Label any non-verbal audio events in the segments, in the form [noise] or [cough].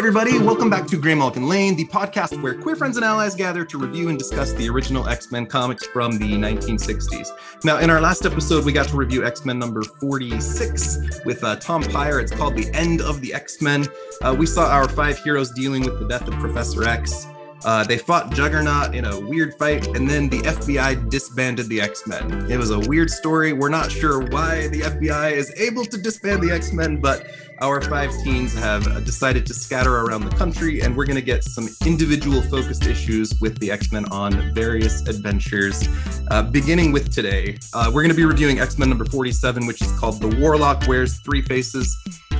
everybody. Welcome back to Graymalkin Lane, the podcast where queer friends and allies gather to review and discuss the original X Men comics from the 1960s. Now, in our last episode, we got to review X Men number 46 with uh, Tom Peyer. It's called The End of the X Men. Uh, we saw our five heroes dealing with the death of Professor X. Uh, they fought Juggernaut in a weird fight, and then the FBI disbanded the X Men. It was a weird story. We're not sure why the FBI is able to disband the X Men, but our five teens have decided to scatter around the country, and we're going to get some individual focused issues with the X Men on various adventures. Uh, beginning with today, uh, we're going to be reviewing X Men number 47, which is called The Warlock Wears Three Faces.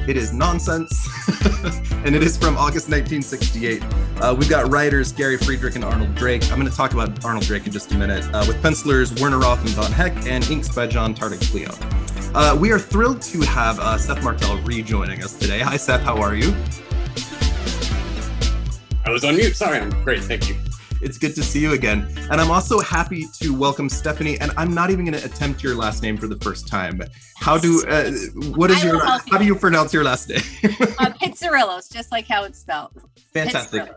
It is nonsense, [laughs] and it is from August 1968. Uh, we've got writers Gary Friedrich and Arnold Drake. I'm going to talk about Arnold Drake in just a minute, uh, with pencilers Werner Roth and Don Heck, and inks by John Tartaglione. Uh, we are thrilled to have uh, Seth Martell rejoining us today. Hi, Seth. How are you? I was on mute. Sorry. I'm great. Thank you. It's good to see you again. And I'm also happy to welcome Stephanie. And I'm not even going to attempt your last name for the first time. How do, uh, what is your, how do you pronounce your last name? uh, Pizzarillos, just like how it's spelled. Fantastic.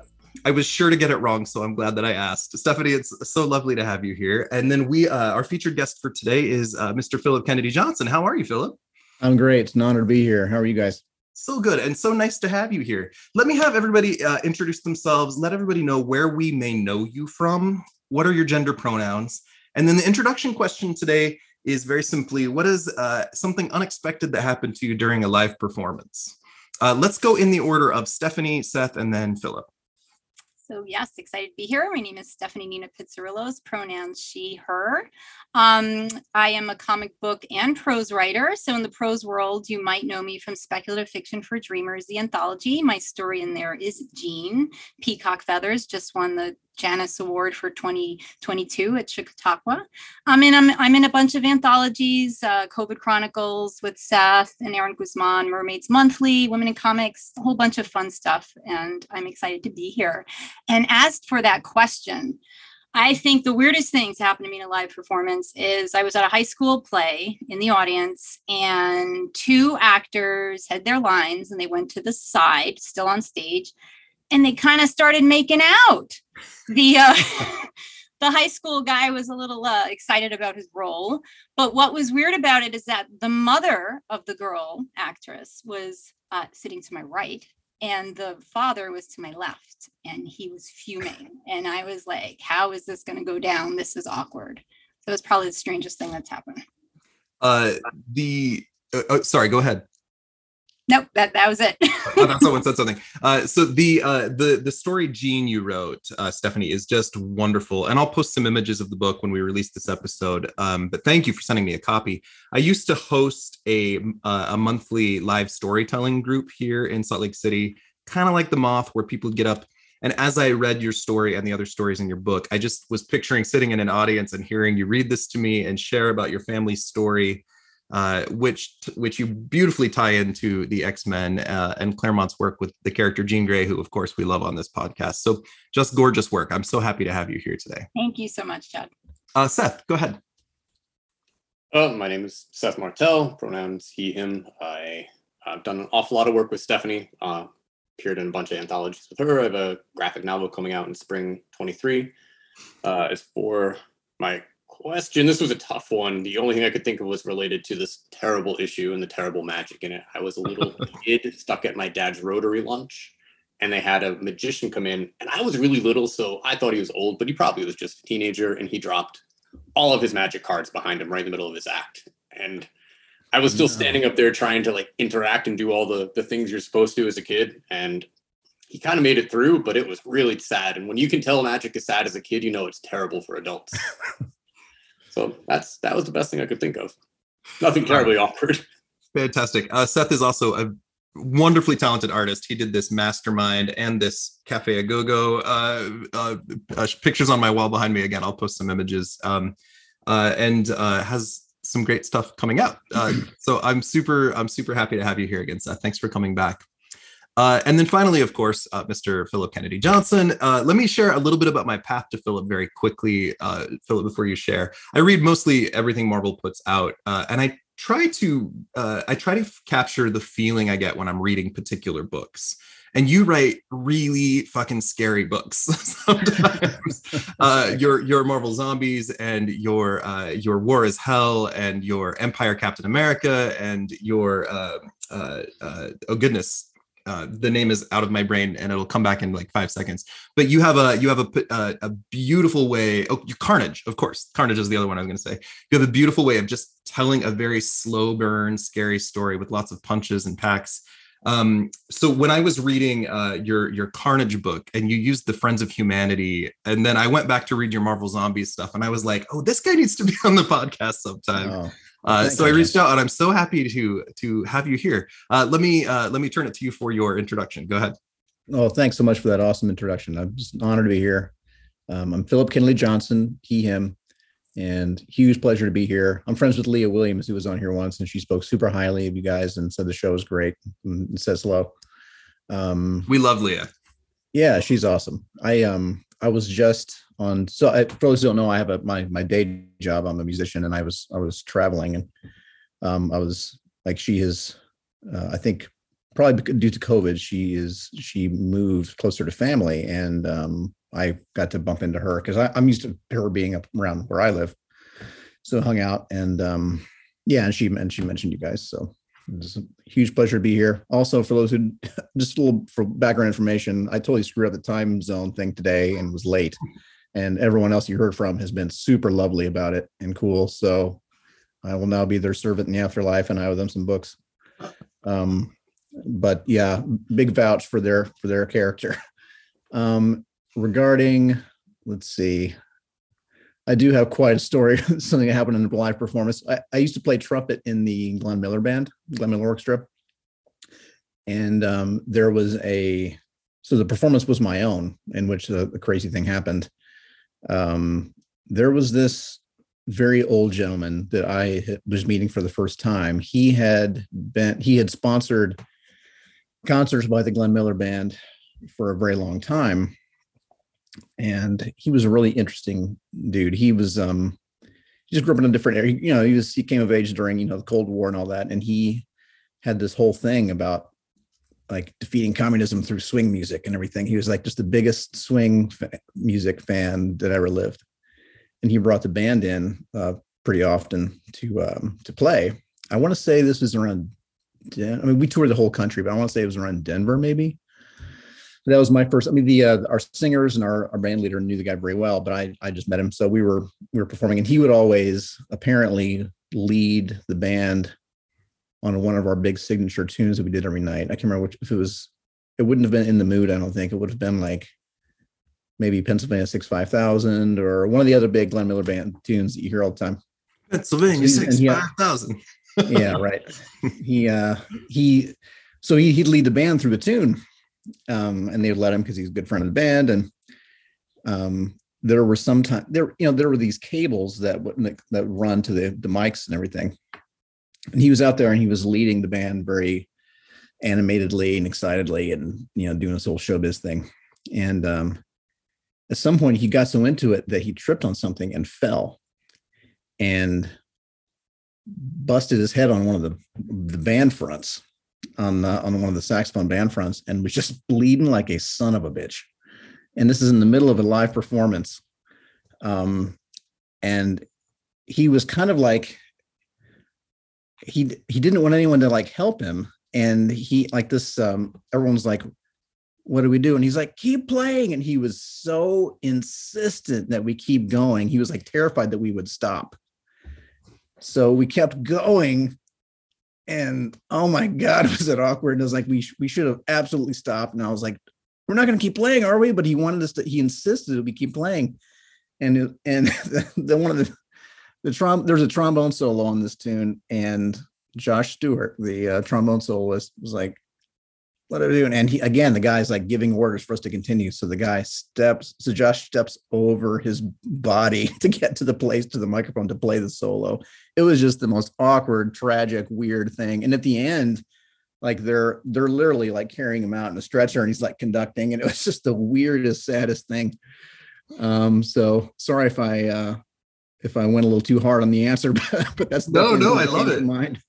I was sure to get it wrong, so I'm glad that I asked. Stephanie, it's so lovely to have you here. And then we, uh, our featured guest for today is uh, Mr. Philip Kennedy Johnson. How are you, Philip? I'm great. It's an honor to be here. How are you guys? So good and so nice to have you here. Let me have everybody uh, introduce themselves. Let everybody know where we may know you from. What are your gender pronouns? And then the introduction question today is very simply what is uh, something unexpected that happened to you during a live performance? Uh, let's go in the order of Stephanie, Seth, and then Philip. So yes, excited to be here. My name is Stephanie Nina Pizzarillos, pronouns she, her. Um, I am a comic book and prose writer. So in the prose world, you might know me from Speculative Fiction for Dreamers, the anthology. My story in there is Jean. Peacock Feathers just won the Janus Award for 2022 at Chautauqua. I mean, I'm, I'm in a bunch of anthologies, uh, COVID Chronicles with Seth and Aaron Guzman, Mermaids Monthly, Women in Comics, a whole bunch of fun stuff. And I'm excited to be here. And as for that question, I think the weirdest thing to happen to me in a live performance is I was at a high school play in the audience, and two actors had their lines and they went to the side, still on stage, and they kind of started making out. The uh, [laughs] the high school guy was a little uh, excited about his role, but what was weird about it is that the mother of the girl actress was uh, sitting to my right, and the father was to my left, and he was fuming, and I was like, "How is this going to go down? This is awkward." So was probably the strangest thing that's happened. Uh, the uh, oh, sorry, go ahead. Nope, that that was it. oh, that's someone said [laughs] something. Uh, so the uh, the the story Jean you wrote, uh, Stephanie, is just wonderful, and I'll post some images of the book when we release this episode. Um, but thank you for sending me a copy. I used to host a uh, a monthly live storytelling group here in Salt Lake City, kind of like the Moth, where people get up. And as I read your story and the other stories in your book, I just was picturing sitting in an audience and hearing you read this to me and share about your family's story uh, which which you beautifully tie into the X Men uh, and Claremont's work with the character Jean Grey, who of course we love on this podcast. So just gorgeous work. I'm so happy to have you here today. Thank you so much, Chad. Uh, Seth, go ahead. Oh, my name is Seth Martell. Pronouns he him. I have done an awful lot of work with Stephanie. Uh, appeared in a bunch of anthologies with her. I have a graphic novel coming out in spring 23. Uh, as for my question. This was a tough one. The only thing I could think of was related to this terrible issue and the terrible magic in it. I was a little [laughs] kid stuck at my dad's Rotary lunch, and they had a magician come in, and I was really little, so I thought he was old, but he probably was just a teenager, and he dropped all of his magic cards behind him right in the middle of his act. And I was still no. standing up there trying to like interact and do all the the things you're supposed to as a kid, and he kind of made it through, but it was really sad. And when you can tell magic is sad as a kid, you know it's terrible for adults. [laughs] So that's that was the best thing I could think of. Nothing terribly awkward. Fantastic. Uh, Seth is also a wonderfully talented artist. He did this mastermind and this Cafe a Go Go uh, uh, uh, pictures on my wall behind me. Again, I'll post some images. Um, uh, and uh, has some great stuff coming out. Uh, [clears throat] so I'm super I'm super happy to have you here again, Seth. Thanks for coming back. Uh, and then finally, of course, uh, Mr. Philip Kennedy Johnson. Uh, let me share a little bit about my path to Philip very quickly, uh, Philip, before you share. I read mostly everything Marvel puts out, uh, and I try to uh, I try to capture the feeling I get when I'm reading particular books. And you write really fucking scary books [laughs] sometimes. [laughs] uh, your your Marvel Zombies and your uh, your War is Hell and your Empire Captain America and your uh, uh, uh, oh goodness uh, the name is out of my brain and it'll come back in like five seconds. But you have a you have a a, a beautiful way. Oh, Carnage, of course. Carnage is the other one I was going to say. You have a beautiful way of just telling a very slow burn, scary story with lots of punches and packs. Um, so when I was reading uh, your your Carnage book and you used the Friends of Humanity, and then I went back to read your Marvel Zombies stuff, and I was like, oh, this guy needs to be on the podcast sometime. Oh. Uh, so I reached out, and I'm so happy to to have you here. Uh, let me uh, let me turn it to you for your introduction. Go ahead. Oh, thanks so much for that awesome introduction. I'm just honored to be here. Um, I'm Philip Kennedy Johnson, he, him, and huge pleasure to be here. I'm friends with Leah Williams, who was on here once, and she spoke super highly of you guys and said the show was great and says hello. Um, we love Leah. Yeah, she's awesome. I um I was just on so I, for those who don't know, I have a my my day job. I'm a musician, and I was I was traveling, and um, I was like she is. Uh, I think probably due to COVID, she is she moved closer to family, and um, I got to bump into her because I'm used to her being up around where I live. So hung out, and um, yeah, and she and she mentioned you guys, so it's a huge pleasure to be here. Also, for those who [laughs] just a little for background information, I totally screwed up the time zone thing today and was late and everyone else you heard from has been super lovely about it and cool. So I will now be their servant in the afterlife, and I owe them some books. Um, but yeah, big vouch for their for their character. [laughs] Um, regarding, let's see, I do have quite a story. [laughs] something that happened in a live performance. I, I, used to play trumpet in the Glenn Miller band, Glenn Miller Orchestra, and um, there was a so the performance was my own, in which the, the crazy thing happened um, there was this very old gentleman that I was meeting for the first time. He had been he had sponsored concerts by the Glenn Miller Band for a very long time, and he was a really interesting dude. He was um he just grew up in a different area. You know, he was he came of age during you know the Cold War and all that, and he had this whole thing about like defeating communism through swing music and everything. He was like just the biggest swing fa- music fan that ever lived, and he brought the band in uh, pretty often to um, to play. I want to say this was around. Den- I mean, we toured the whole country, but I want to say it was around Denver, maybe. That was my first. I mean, the uh, our singers and our, our band leader knew the guy very well, but I I just met him, so we were we were performing, and he would always apparently lead the band on one of our big signature tunes that we did every night. I can't remember which if it was it wouldn't have been in the mood, I don't think. It would have been like maybe Pennsylvania Six Five Thousand or one of the other big Glenn Miller band tunes that you hear all the time. Pennsylvania Six Five Thousand. yeah, right. He uh he so he he'd lead the band through the tune. Um and they let him because he's a good friend of the band. And um there were sometimes there, you know, there were these cables that would that run to the the mics and everything. And he was out there and he was leading the band very animatedly and excitedly and you know doing this whole showbiz thing. And um at some point he got so into it that he tripped on something and fell and busted his head on one of the the band fronts on uh, on one of the saxophone band fronts and was just bleeding like a son of a bitch. And this is in the middle of a live performance. Um and he was kind of like he he didn't want anyone to like help him. And he like this um everyone's like what do we do? And he's like keep playing. And he was so insistent that we keep going. He was like terrified that we would stop. So we kept going and oh my god [laughs] was it awkward and it was like we we should have absolutely stopped and i was like we're not going to keep playing are we? But he wanted us to he insisted that we keep playing and and [laughs] the, one of the the trom there's a trombone solo on this tune, and Josh Stewart, the uh, trombone soloist, was like, "What are we doing?" And he again, the guy's like giving orders for us to continue. So the guy steps, so Josh steps over his body [laughs] to get to the place to the microphone to play the solo. It was just the most awkward, tragic, weird thing. And at the end, like they're they're literally like carrying him out in a stretcher, and he's like conducting, and it was [laughs] just the weirdest, saddest thing. Um, so sorry if I uh if I went a little too hard on the answer, [laughs] but that's no, no, I love it. Mind.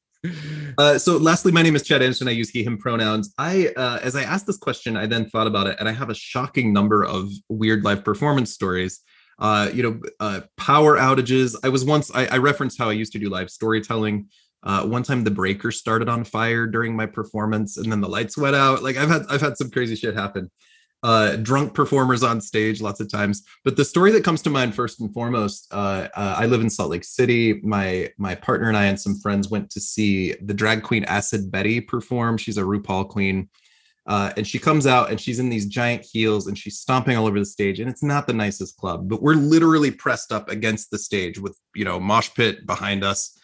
Uh, so lastly, my name is Chad Anderson. I use he, him pronouns. I, uh, as I asked this question, I then thought about it and I have a shocking number of weird live performance stories. Uh, you know, uh, power outages. I was once, I, I referenced how I used to do live storytelling. Uh, one time the breaker started on fire during my performance and then the lights went out. Like I've had, I've had some crazy shit happen uh, drunk performers on stage lots of times. But the story that comes to mind first and foremost, uh, uh, I live in Salt Lake City. My my partner and I and some friends went to see the drag queen Acid Betty perform. She's a RuPaul queen. Uh, and she comes out and she's in these giant heels and she's stomping all over the stage and it's not the nicest club but we're literally pressed up against the stage with you know mosh pit behind us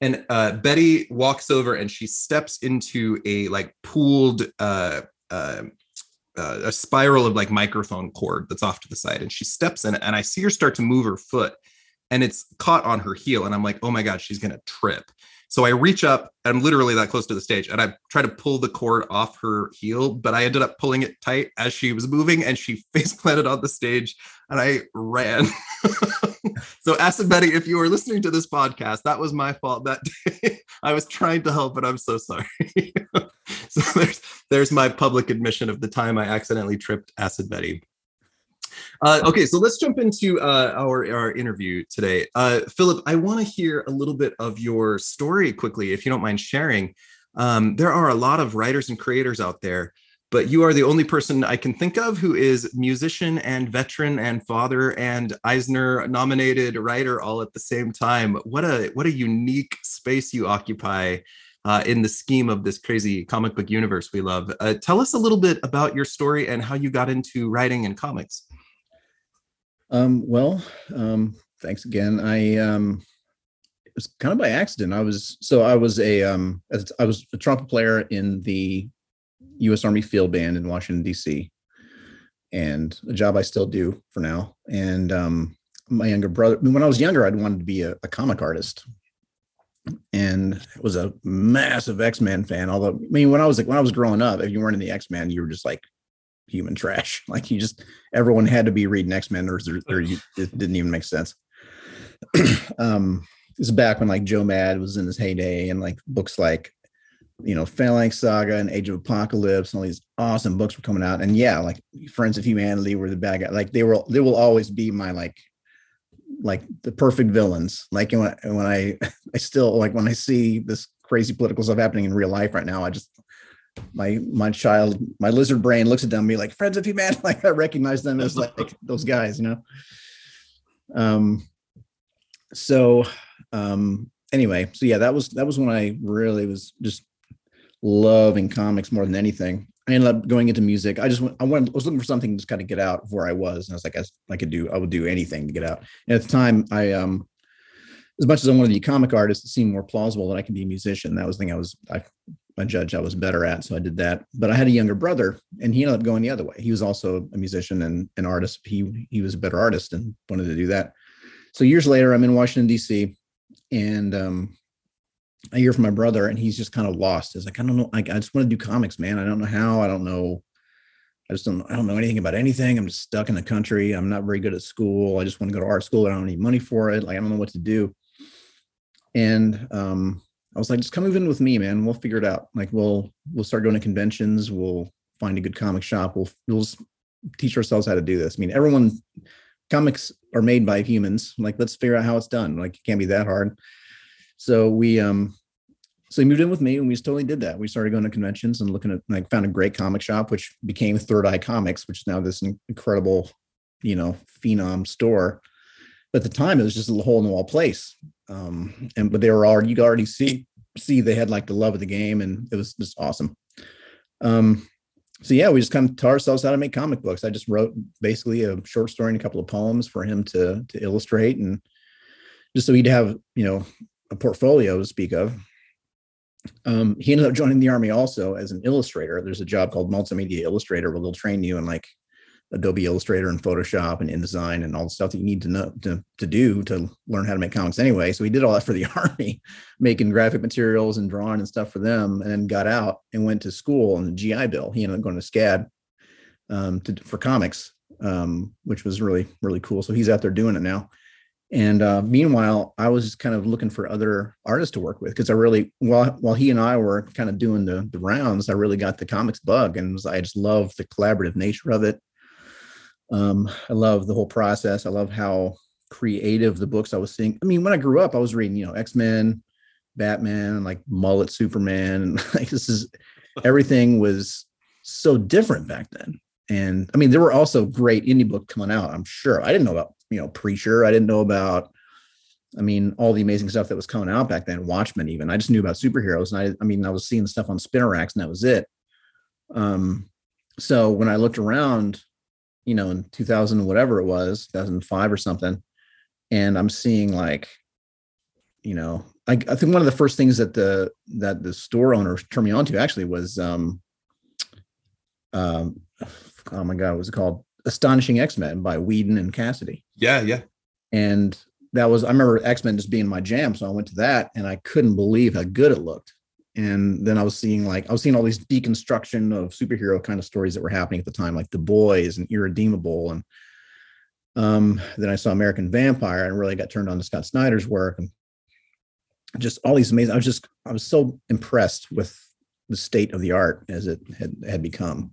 and uh, betty walks over and she steps into a like pooled uh, uh, a spiral of like microphone cord that's off to the side and she steps in it and i see her start to move her foot and it's caught on her heel and i'm like oh my god she's gonna trip. So i reach up i'm literally that close to the stage and i try to pull the cord off her heel but i ended up pulling it tight as she was moving and she [laughs] face planted on the stage and i ran. [laughs] So acid betty if you are listening to this podcast that was my fault that day. [laughs] I was trying to help but i'm so sorry. So there's there's my public admission of the time I accidentally tripped Acid Betty. Uh, okay, so let's jump into uh, our our interview today. Uh, Philip, I want to hear a little bit of your story quickly, if you don't mind sharing. Um, there are a lot of writers and creators out there, but you are the only person I can think of who is musician and veteran and father and Eisner nominated writer all at the same time. What a what a unique space you occupy uh, in the scheme of this crazy comic book universe we love. Uh, tell us a little bit about your story and how you got into writing and comics. Um, well, um, thanks again. I um, it was kind of by accident. I was so I was a um, I was a trumpet player in the U.S. Army Field Band in Washington D.C. and a job I still do for now. And um, my younger brother, when I was younger, I'd wanted to be a, a comic artist and was a massive X-Men fan. Although, I mean, when I was like when I was growing up, if you weren't in the X-Men, you were just like human trash. [laughs] Like you just everyone had to be reading X-Men, or, or you, it didn't even make sense. [clears throat] um, this is back when like Joe Mad was in his heyday, and like books like you know Phalanx Saga and Age of Apocalypse, and all these awesome books were coming out. And yeah, like Friends of Humanity were the bad guy. Like they were, they will always be my like like the perfect villains. Like when I, when [laughs] I I still like when I see this crazy political stuff happening in real life right now, I just my my child my lizard brain looks at them and be like friends of humanity [laughs] like i recognize them as like [laughs] those guys you know? Um so um anyway so yeah that was that was when i really was just loving comics more than anything I ended up going into music. I just went, I went, was looking for something to just kind of get out of where I was. And I was like, I, I could do, I would do anything to get out. And at the time, I, um, as much as I wanted to be comic artist, it seemed more plausible that I could be a musician. That was the thing I was, I, I judged I was better at. So I did that. But I had a younger brother and he ended up going the other way. He was also a musician and an artist. He, he was a better artist and wanted to do that. So years later, I'm in Washington, D.C. and um, I hear from my brother and he's just kind of lost. He's like, I don't know. Like, I just want to do comics, man. I don't know how. I don't know. I just don't, I don't know anything about anything. I'm just stuck in the country. I'm not very good at school. I just want to go to art school. I don't need money for it. Like, I don't know what to do. And um, I was like, just come move in with me, man. We'll figure it out. Like, we'll, we'll start going to conventions. We'll find a good comic shop. We'll, we'll teach ourselves how to do this. I mean, everyone, comics are made by humans. Like, let's figure out how it's done. Like, it can't be that hard. So we um so he moved in with me and we just totally did that. We started going to conventions and looking at like found a great comic shop, which became Third Eye Comics, which is now this incredible, you know, phenom store. But at the time it was just a hole in the wall place. Um, and but they were already you could already see see they had like the love of the game and it was just awesome. Um so yeah, we just kind of taught ourselves how to make comic books. I just wrote basically a short story and a couple of poems for him to to illustrate and just so he'd have, you know, a portfolio to speak of. Um, he ended up joining the army also as an illustrator. There's a job called multimedia illustrator where they'll train you in like Adobe Illustrator and Photoshop and InDesign and all the stuff that you need to know to, to do to learn how to make comics anyway. So he did all that for the [laughs] army, making graphic materials and drawing and stuff for them, and then got out and went to school on the GI Bill. He ended up going to SCAD um, to, for comics, um, which was really really cool. So he's out there doing it now And uh, meanwhile, I was kind of looking for other artists to work with because I really, while while he and I were kind of doing the, the rounds, I really got the comics bug, and was, I just love the collaborative nature of it. Um, I love the whole process. I love how creative the books I was seeing. I mean, when I grew up, I was reading, you know, X Men, Batman, like mullet Superman, and [laughs] like this is everything was so different back then. And I mean, there were also great indie books coming out. I'm sure I didn't know about you know Preacher. I didn't know about. I mean, all the amazing stuff that was coming out back then. Watchmen, even I just knew about superheroes, and I I mean, I was seeing stuff on spinner racks, and that was it. Um, so when I looked around, you know, in 2000 whatever it was, 2005 or something, and I'm seeing like, you know, I, I think one of the first things that the that the store owner turned me on to actually was um um oh my god, what was it called? Astonishing X-Men by Whedon and Cassidy. Yeah, yeah. And that was I remember X-Men just being my jam. So I went to that and I couldn't believe how good it looked. And then I was seeing like I was seeing all these deconstruction of superhero kind of stories that were happening at the time, like The Boys and Irredeemable. And um, then I saw American Vampire and really got turned on to Scott Snyder's work and just all these amazing. I was just I was so impressed with the state of the art as it had had become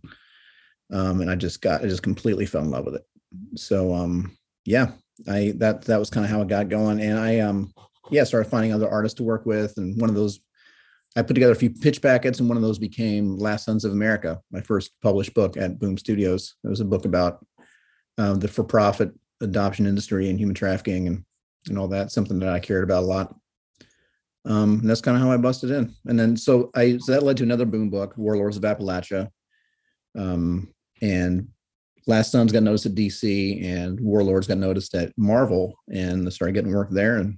um, and I just got I just completely fell in love with it. So um, yeah, I that that was kind of how it got going, and I um yeah started finding other artists to work with, and one of those I put together a few pitch packets, and one of those became Last Sons of America, my first published book at Boom Studios. It was a book about um, the for-profit adoption industry and human trafficking and and all that, something that I cared about a lot. Um, and that's kind of how I busted in. And then so I so that led to another boom book, Warlords of Appalachia. Um, and Last Sons got noticed at DC, and Warlords got noticed at Marvel, and I started getting work there. And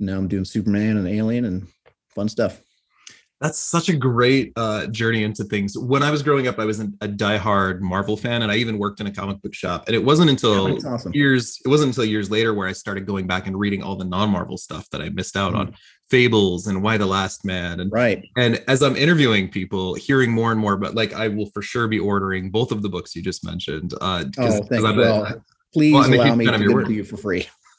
now I'm doing Superman and Alien and fun stuff. That's such a great uh, journey into things. When I was growing up, I was a diehard Marvel fan, and I even worked in a comic book shop. And it wasn't until yeah, awesome. years it wasn't until years later where I started going back and reading all the non-Marvel stuff that I missed out mm. on. Fables and Y: The Last Man. And right. And as I'm interviewing people, hearing more and more, but like I will for sure be ordering both of the books you just mentioned. Uh, oh, thank you. Well, please well, allow me to give to you for free. [laughs]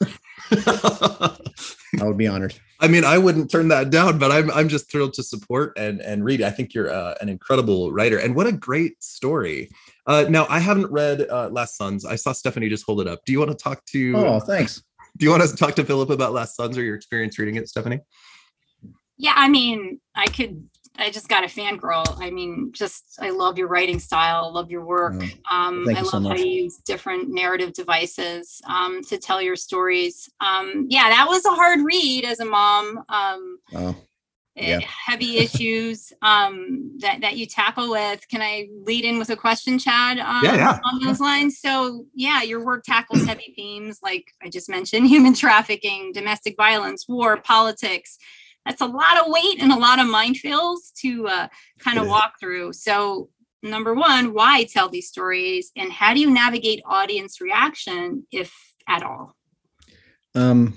I would be honored. I mean, I wouldn't turn that down, but I'm I'm just thrilled to support and and read. I think you're uh, an incredible writer, and what a great story. Uh, now, I haven't read uh, Last Sons. I saw Stephanie just hold it up. Do you want to talk to? Oh, thanks. Do you want to talk to Philip about Last Sons or your experience reading it, Stephanie? Yeah, I mean, I could I just got a fangirl. I mean, just I love your writing style, love your work. um, I love so how you use different narrative devices um, to tell your stories. Um, yeah, that was a hard read as a mom. Um, oh, yeah. Heavy [laughs] issues um, that that you tackle with. Can I lead in with a question, Chad? Um, yeah, yeah. On those lines. So yeah, your work tackles heavy themes like I just mentioned: [laughs] human trafficking, domestic violence, war, politics that's a lot of weight and a lot of minefields to uh, kind of walk through. So, number one, why tell these stories, and how do you navigate audience reaction, if at all? Um,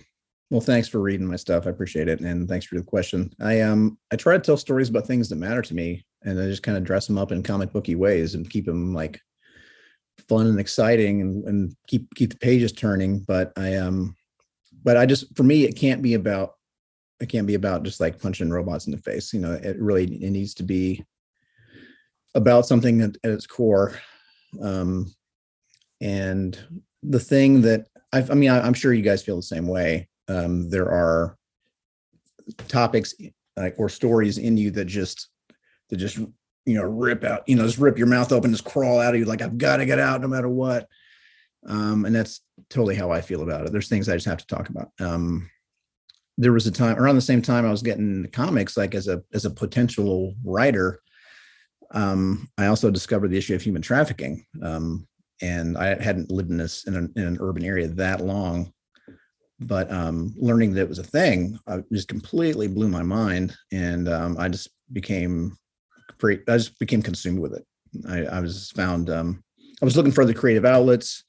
well, thanks for reading my stuff. I appreciate it, and thanks for the question. I um I try to tell stories about things that matter to me, and I just kind of dress them up in comic booky ways and keep them like fun and exciting, and, and keep keep the pages turning. But I um, but I just for me, it can't be about it can't be about just like punching robots in the face you know it really it needs to be about something at, at its core um and the thing that i i mean I, am sure you guys feel the same way um there are topics like or stories in you that just that just you know rip out you know just rip your mouth open just crawl out of you like i've got to get out no matter what um and that's totally how i feel about it. There's things i just have to talk about um there was a time around the same time I was getting comics, like as a as a potential writer. Um, I also discovered the issue of human trafficking, um, and I hadn't lived in this in an, in an urban area that long. But um, learning that it was a thing I just completely blew my mind, and um, I just became. I just became consumed with it. I, I was found. Um, I was looking for other creative outlets.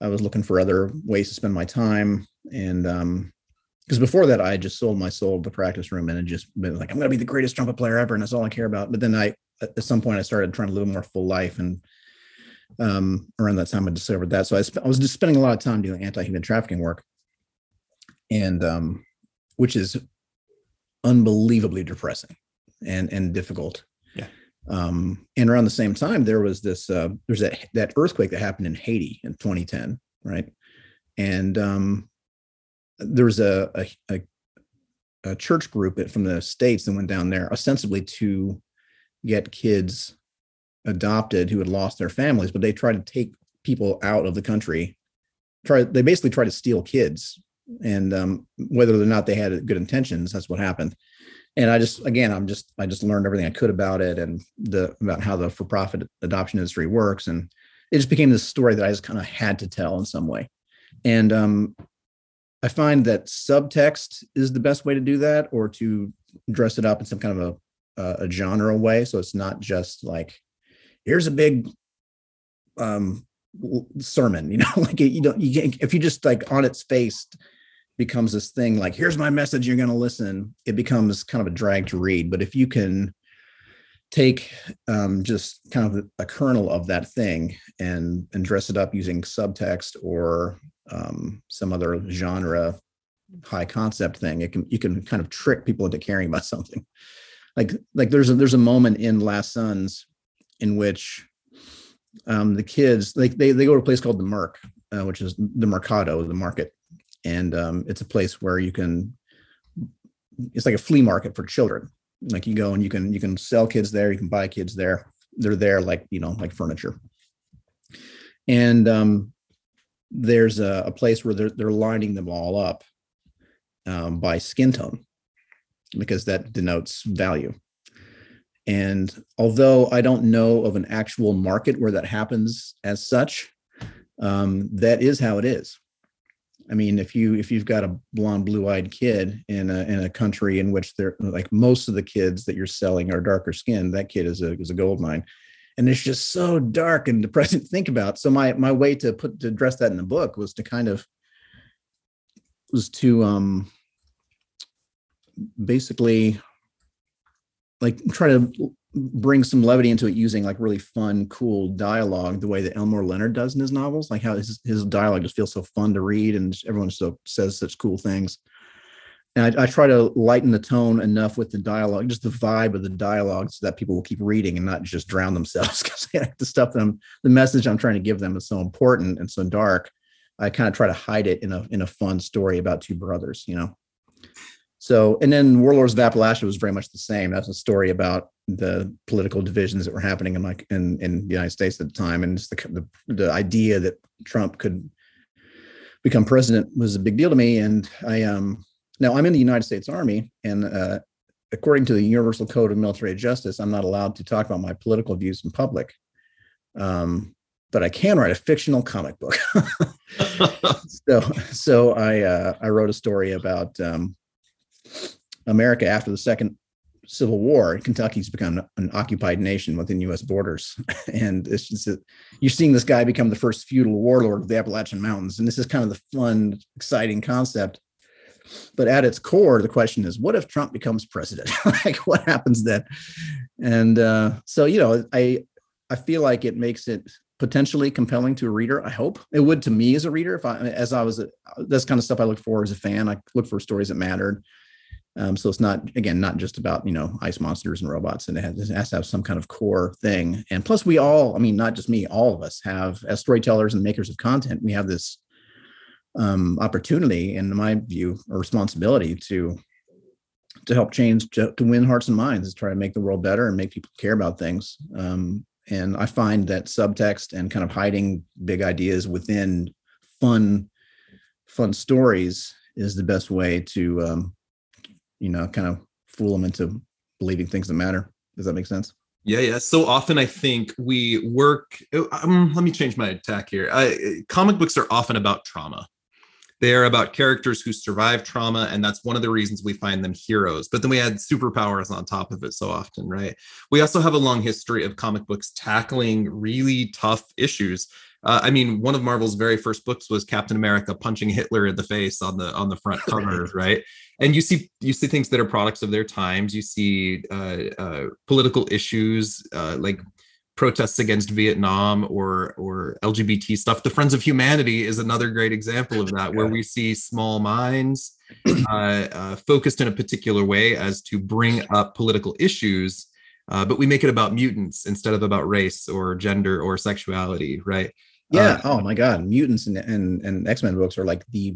I was looking for other ways to spend my time, and um, because before that I just sold my soul to the practice room and it just been like I'm gonna be the greatest trumpet player ever and that's all I care about. But then I at some point I started trying to live a more full life and um, around that time I discovered that. So I, sp- I was just spending a lot of time doing anti-human trafficking work. and um, which is unbelievably depressing and and difficult. Yeah. Um, and around the same time, there was this uh, there's that that earthquake that happened in Haiti in 2010, right? And um, there was a, a, a a church group from the states that went down there ostensibly to get kids adopted who had lost their families, but they tried to take people out of the country. Try they basically try to steal kids, and um, whether or not they had good intentions, that's what happened. And I just again, I'm just I just learned everything I could about it and the about how the for-profit adoption industry works, and it just became this story that I just kind of had to tell in some way. And um, I find that subtext is the best way to do that, or to dress it up in some kind of a, a genre way. So it's not just like, here's a big um, sermon, [laughs] you know, like you don't, you can't, if you just like on its face becomes this thing like, here's my message, you're going to listen, it becomes kind of a drag to read. But if you can take um, just kind of a kernel of that thing and and dress it up using subtext or um, some other genre high concept thing it can you can kind of trick people into caring about [laughs] something. Like like there's a there's a moment in last sons in which um, the kids like they, they go to a place called the merc uh, which is the mercado the market. And um, it's a place where you can it's like a flea market for children. Like you go and you can you can sell kids there you can buy kids there. They're there like you know like furniture. And um, there's a, a, place where they're, they're lining them all up um, by skin tone because that denotes value. And although I don't know of an actual market where that happens as such, um, that is how it is. I mean, if you if you've got a blonde, blue-eyed kid in a in a country in which they're like most of the kids that you're selling are darker skinned, that kid is a is a gold mine and it's just so dark and depressing to think about. So my my way to put to address that in the book was to kind of was to um basically like try to bring some levity into it using like really fun, cool dialogue, the way that Elmore Leonard does in his novels. Like how his, his dialogue just feels so fun to read, and everyone so says such cool things and I, I, try to lighten the tone enough with the dialogue, just the vibe of the dialogue, so that people will keep reading and not just drown themselves. [laughs] Because the stuff that I'm, the message I'm trying to give them is so important and so dark. I kind of try to hide it in a in a fun story about two brothers, you know. So, and then Warlords of Appalachia was very much the same. That's a story about the political divisions that were happening in like in, in the United States at the time, and just the, the the idea that Trump could become president was a big deal to me. And I um now, I'm in the United States Army, and uh, according to the Universal Code of Military Justice, I'm not allowed to talk about my political views in public. Um, but I can write a fictional comic book. [laughs] so, so I uh, I wrote a story about um, America after the Second Civil War. Kentucky's become an occupied nation within U.S. borders, [laughs] and it's just a, you're seeing this guy become the first feudal warlord of the Appalachian Mountains, and this is kind of the fun, exciting concept but at its core, the question is, what if Trump becomes president? [laughs] like, what happens then? And uh, so, you know, I I feel like it makes it potentially compelling to a reader. I hope it would to me as a reader. If I, as I was, a, that's kind of stuff I look for as a fan. I look for stories that mattered. Um, so it's not again not just about you know ice monsters and robots, and it has, it has, to have some kind of core thing. And plus, we all, I mean, not just me, all of us have as storytellers and makers of content, we have this um, opportunity, in my view, a responsibility to to help change to, to, win hearts and minds, to try to make the world better and make people care about things. Um, and I find that subtext and kind of hiding big ideas within fun fun stories is the best way to um, you know kind of fool them into believing things that matter. Does that make sense? Yeah, yeah. So often I think we work. Um, let me change my attack here. I, comic books are often about trauma. They're about characters who survive trauma, and that's one of the reasons we find them heroes. But then we add superpowers on top of it so often, right? We also have a long history of comic books tackling really tough issues. Uh, I mean, one of Marvel's very first books was Captain America punching Hitler in the face on the on the front [laughs] cover, right? And you see you see things that are products of their times. You see uh, uh, political issues uh, like protests against Vietnam or or LGBT stuff. The Friends of Humanity is another great example of that, where we see small minds uh, uh, focused in a particular way as to bring up political issues, uh, but we make it about mutants instead of about race or gender or sexuality, right? Yeah. Uh, oh my God, mutants and and, and X Men books are like the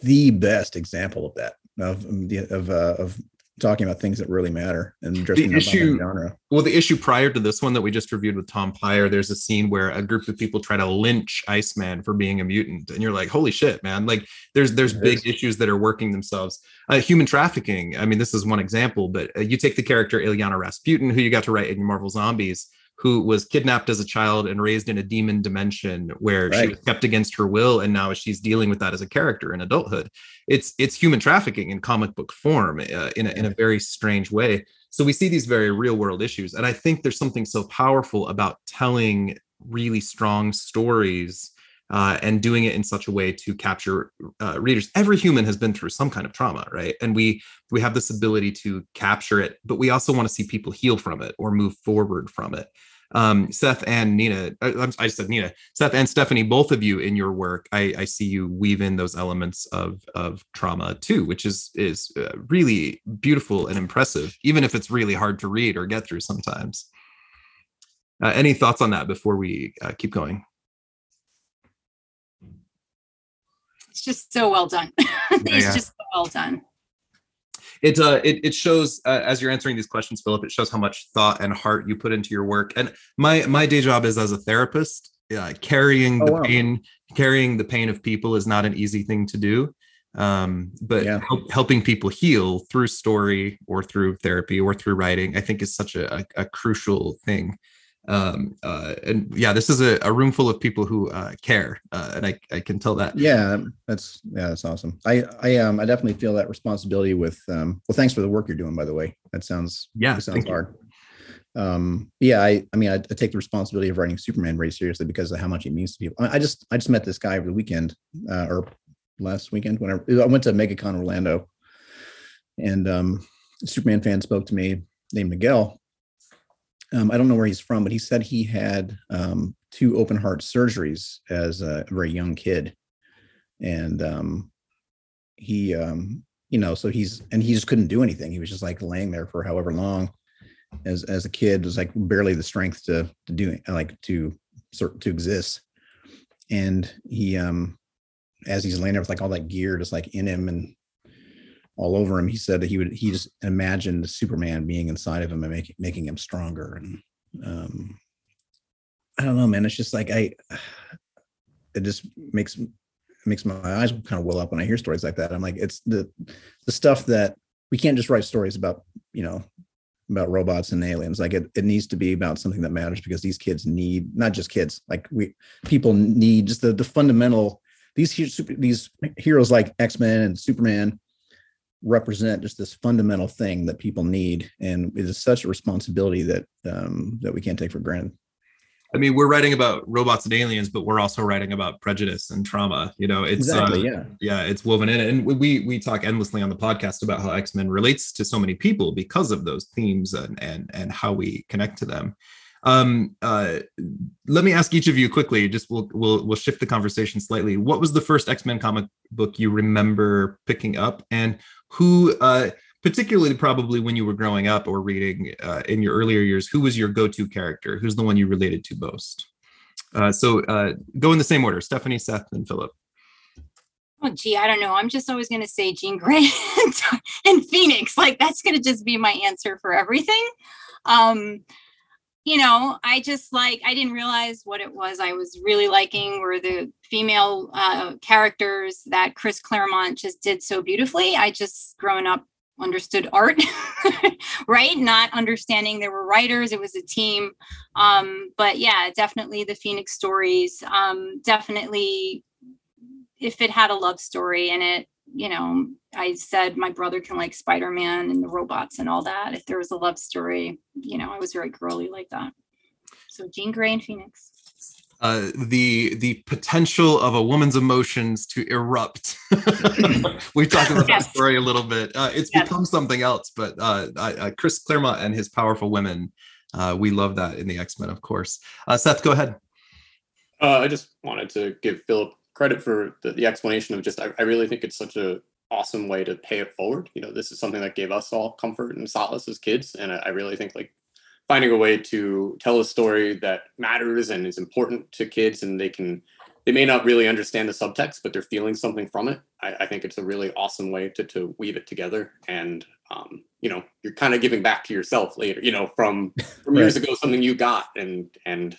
the best example of that of of uh, of talking about things that really matter and addressing the issue genre. well the issue prior to this one that we just reviewed with tom Peyer, there's a scene where a group of people try to lynch iceman for being a mutant and you're like holy shit man like there's there's it big is. issues that are working themselves uh, human trafficking i mean this is one example but uh, you take the character Illyana Rasputin who you got to write in marvel zombies who was kidnapped as a child and raised in a demon dimension where right. she was kept against her will and now she's dealing with that as a character in adulthood. It's it's human trafficking in comic book form uh, in, a, in a very strange way. So we see these very real world issues and i think there's something so powerful about telling really strong stories uh, and doing it in such a way to capture uh, readers. Every human has been through some kind of trauma, right? And we we have this ability to capture it, but we also want to see people heal from it or move forward from it. Um, Seth and Nina, uh, I, I said Nina, Seth and Stephanie, both of you in your work, I, I see you weave in those elements of of trauma too, which is is uh, really beautiful and impressive, even if it's really hard to read or get through sometimes. Uh, any thoughts on that before we uh, keep going? Just so well done. [laughs] it's yeah. just so well done. It, uh, it, it shows uh, as you're answering these questions, Philip. It shows how much thought and heart you put into your work. And my my day job is as a therapist. Uh, carrying oh, the wow. pain, carrying the pain of people is not an easy thing to do. Um, but yeah. help, helping people heal through story or through therapy or through writing, I think, is such a, a, a crucial thing um uh and yeah this is a, a room full of people who uh care uh, and i i can tell that. Yeah that's yeah that's awesome. I i um i definitely feel that responsibility with um well thanks for the work you're doing by the way. That sounds yeah that sounds hard you. um yeah i i mean I, I, take the responsibility of writing superman very seriously because of how much it means to people. I, I just i just met this guy over the weekend uh, or last weekend whenever i went to megacon orlando and um superman fan spoke to me named miguel um, I don't know where he's from, but he said he had um, two open heart surgeries as a very young kid, and um, he, um, you know, so he's and he just couldn't do anything. He was just like laying there for however long. As as a kid, was like barely the strength to to do like to sort to exist, and he um as he's laying there with like all that gear just like in him and all over him. He said that he would he just imagined Superman being inside of him and making making him stronger. And um, I don't know, man. It's just like I it just makes makes my eyes kind of well up when I hear stories like that. I'm like, it's the the stuff that we can't just write stories about, you know, about robots and aliens. Like it, it needs to be about something that matters because these kids need not just kids, like we people need just the the fundamental these these heroes like X-Men and Superman represent just this fundamental thing that people need and it is such a responsibility that um, that we can't take for granted. I mean we're writing about robots and aliens but we're also writing about prejudice and trauma you know it's exactly, uh, yeah. yeah it's woven in and we we talk endlessly on the podcast about how x-men relates to so many people because of those themes and and and how we connect to them um, uh, let me ask each of you quickly. Just we'll we'll we'll shift the conversation slightly. What was the first X Men comic book you remember picking up, and who uh, particularly probably when you were growing up or reading uh, in your earlier years who was your go-to character? Who's the one you related to most? Uh, so uh, go in the same order stephanie seth and philip. Oh gee i don't know. I'm just always going to say jean grey [laughs] and phoenix. Like that's going to just be my answer for everything. Um, you know, I just like I didn't realize what it was I was really liking were the female uh, characters that Chris Claremont just did so beautifully. I just growing up understood art, [laughs] right? Not understanding there were writers, it was a team. Um, but yeah, definitely the Phoenix stories. Um, definitely if it had a love story in it, you know, I said my brother can like Spider Man and the robots and all that. If there was a love story, you know, I was very girly like that. So Jean Grey and Phoenix. Uh, the the potential of a woman's emotions to erupt. [laughs] we talked about yes. that story a little bit. Uh, it's yes. become something else, but uh, uh, Chris Claremont and his powerful women Uh, we love that in the X Men, of course. Uh, Seth, go ahead. Uh, I just wanted to give Philip credit for the, the explanation of just. I, I really think it's such a awesome way to pay it forward. You know, this is something that gave us all comfort and solace as kids, and I, I really think like finding a way to tell a story that matters and is important to kids, and they can they may not really understand the subtext, but they're feeling something from it. I, I think it's a really awesome way to to weave it together, and um, you know, you're kind of giving back to yourself later. You know, from [laughs] from years ago, something you got, and and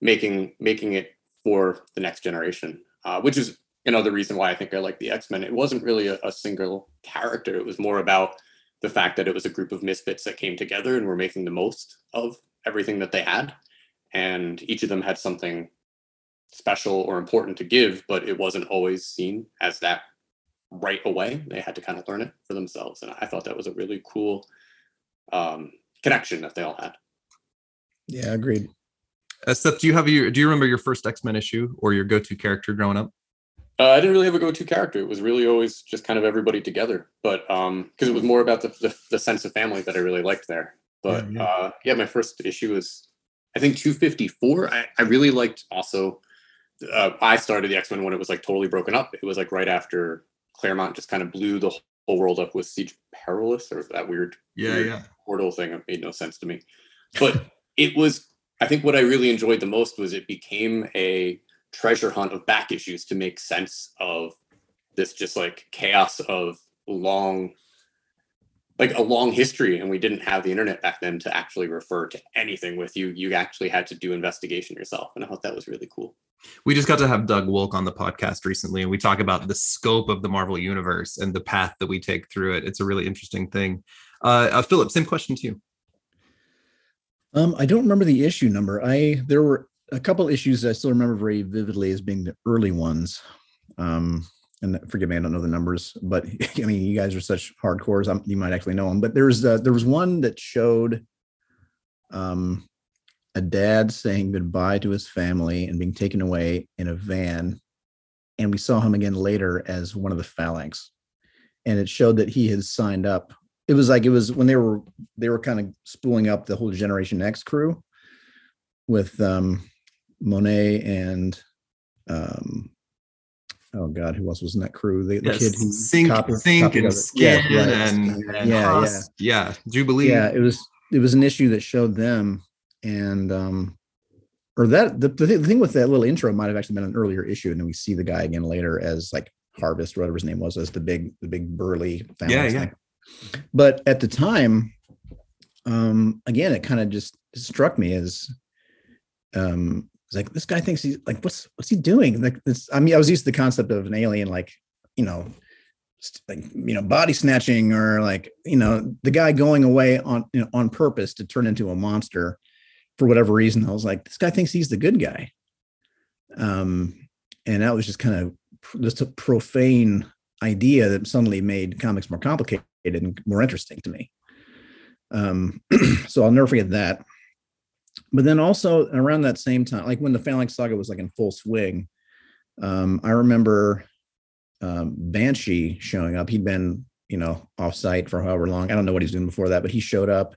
making making it for the next generation, uh, which is another reason why I think I like the X Men. It wasn't really a, a, single character; it was more about the fact that it was a group of misfits that came together and were making the most of everything that they had, and each of them had something special or important to give, but it wasn't always seen as that right away. They had to kind of learn it for themselves, and I thought that was a really cool um, connection that they all had. Yeah, agreed. Uh, Seth, do you have your do you remember your first X Men issue or your go to character growing up? Uh, I didn't really have a go-to character. It was really always just kind of everybody together. But um, because it was more about the, the, the sense of family that I really liked there. But yeah, yeah. Uh, yeah, my first issue was I think 254. I, I really liked also. Uh, I started the X Men when it was like totally broken up. It was like right after Claremont just kind of blew the whole world up with Siege Perilous or that weird, yeah, weird yeah, portal thing. It made no sense to me. But it was. I think what I really enjoyed the most was it became a treasure hunt of back issues to make sense of this just like chaos of long like a long history and we didn't have the internet back then to actually refer to anything with you. You actually had to do investigation yourself and i thought that was really cool. We just got to have doug wolk on the podcast recently and we talk about the scope of the marvel universe and the path that we take through it. It's a really interesting thing. Uh, uh philip same question to you um i don't remember the issue number i there were a couple issues I still remember very vividly as being the early ones. Um, and forgive me, I don't know the numbers, but [laughs] I mean, you guys are such hardcores. I'm, you might actually know them. But there's uh, there was one that showed um, a dad saying goodbye to his family and being taken away in a van, and we saw him again later as one of the phalanx, and it showed that he had signed up. It was like it was when they were they were kind of spooling up the whole Generation X crew with um Monet and um oh god, who else was in that crew? The, the yes, kid who Synch, copied, Synch copied and Skin yeah, right. and, and yeah, yeah, yeah, Jubilee. Yeah, it was it was an issue that showed them and um or that the, the, thing with that little intro might have actually been an earlier issue and then we see the guy again later as like harvest whatever his name was as the big the big burly yeah yeah. But at the time um again it kind of just struck me as um like this guy thinks he's like what's what's he doing? Like this i mean i was used to the concept of an alien like you know like you know body snatching or like you know the guy going away on you know, on purpose to turn into a monster for whatever reason. I was like this guy thinks he's the good guy. Um and that was just kind of just a profane idea that suddenly made comics more complicated and more interesting to me um [clears throat] so i'll never forget that but then also around that same time, like when the Phalanx Saga was like in full swing, um, I remember um, Banshee showing up. He'd been, you know, off site for however long. I don't know what he's doing before that, but he showed up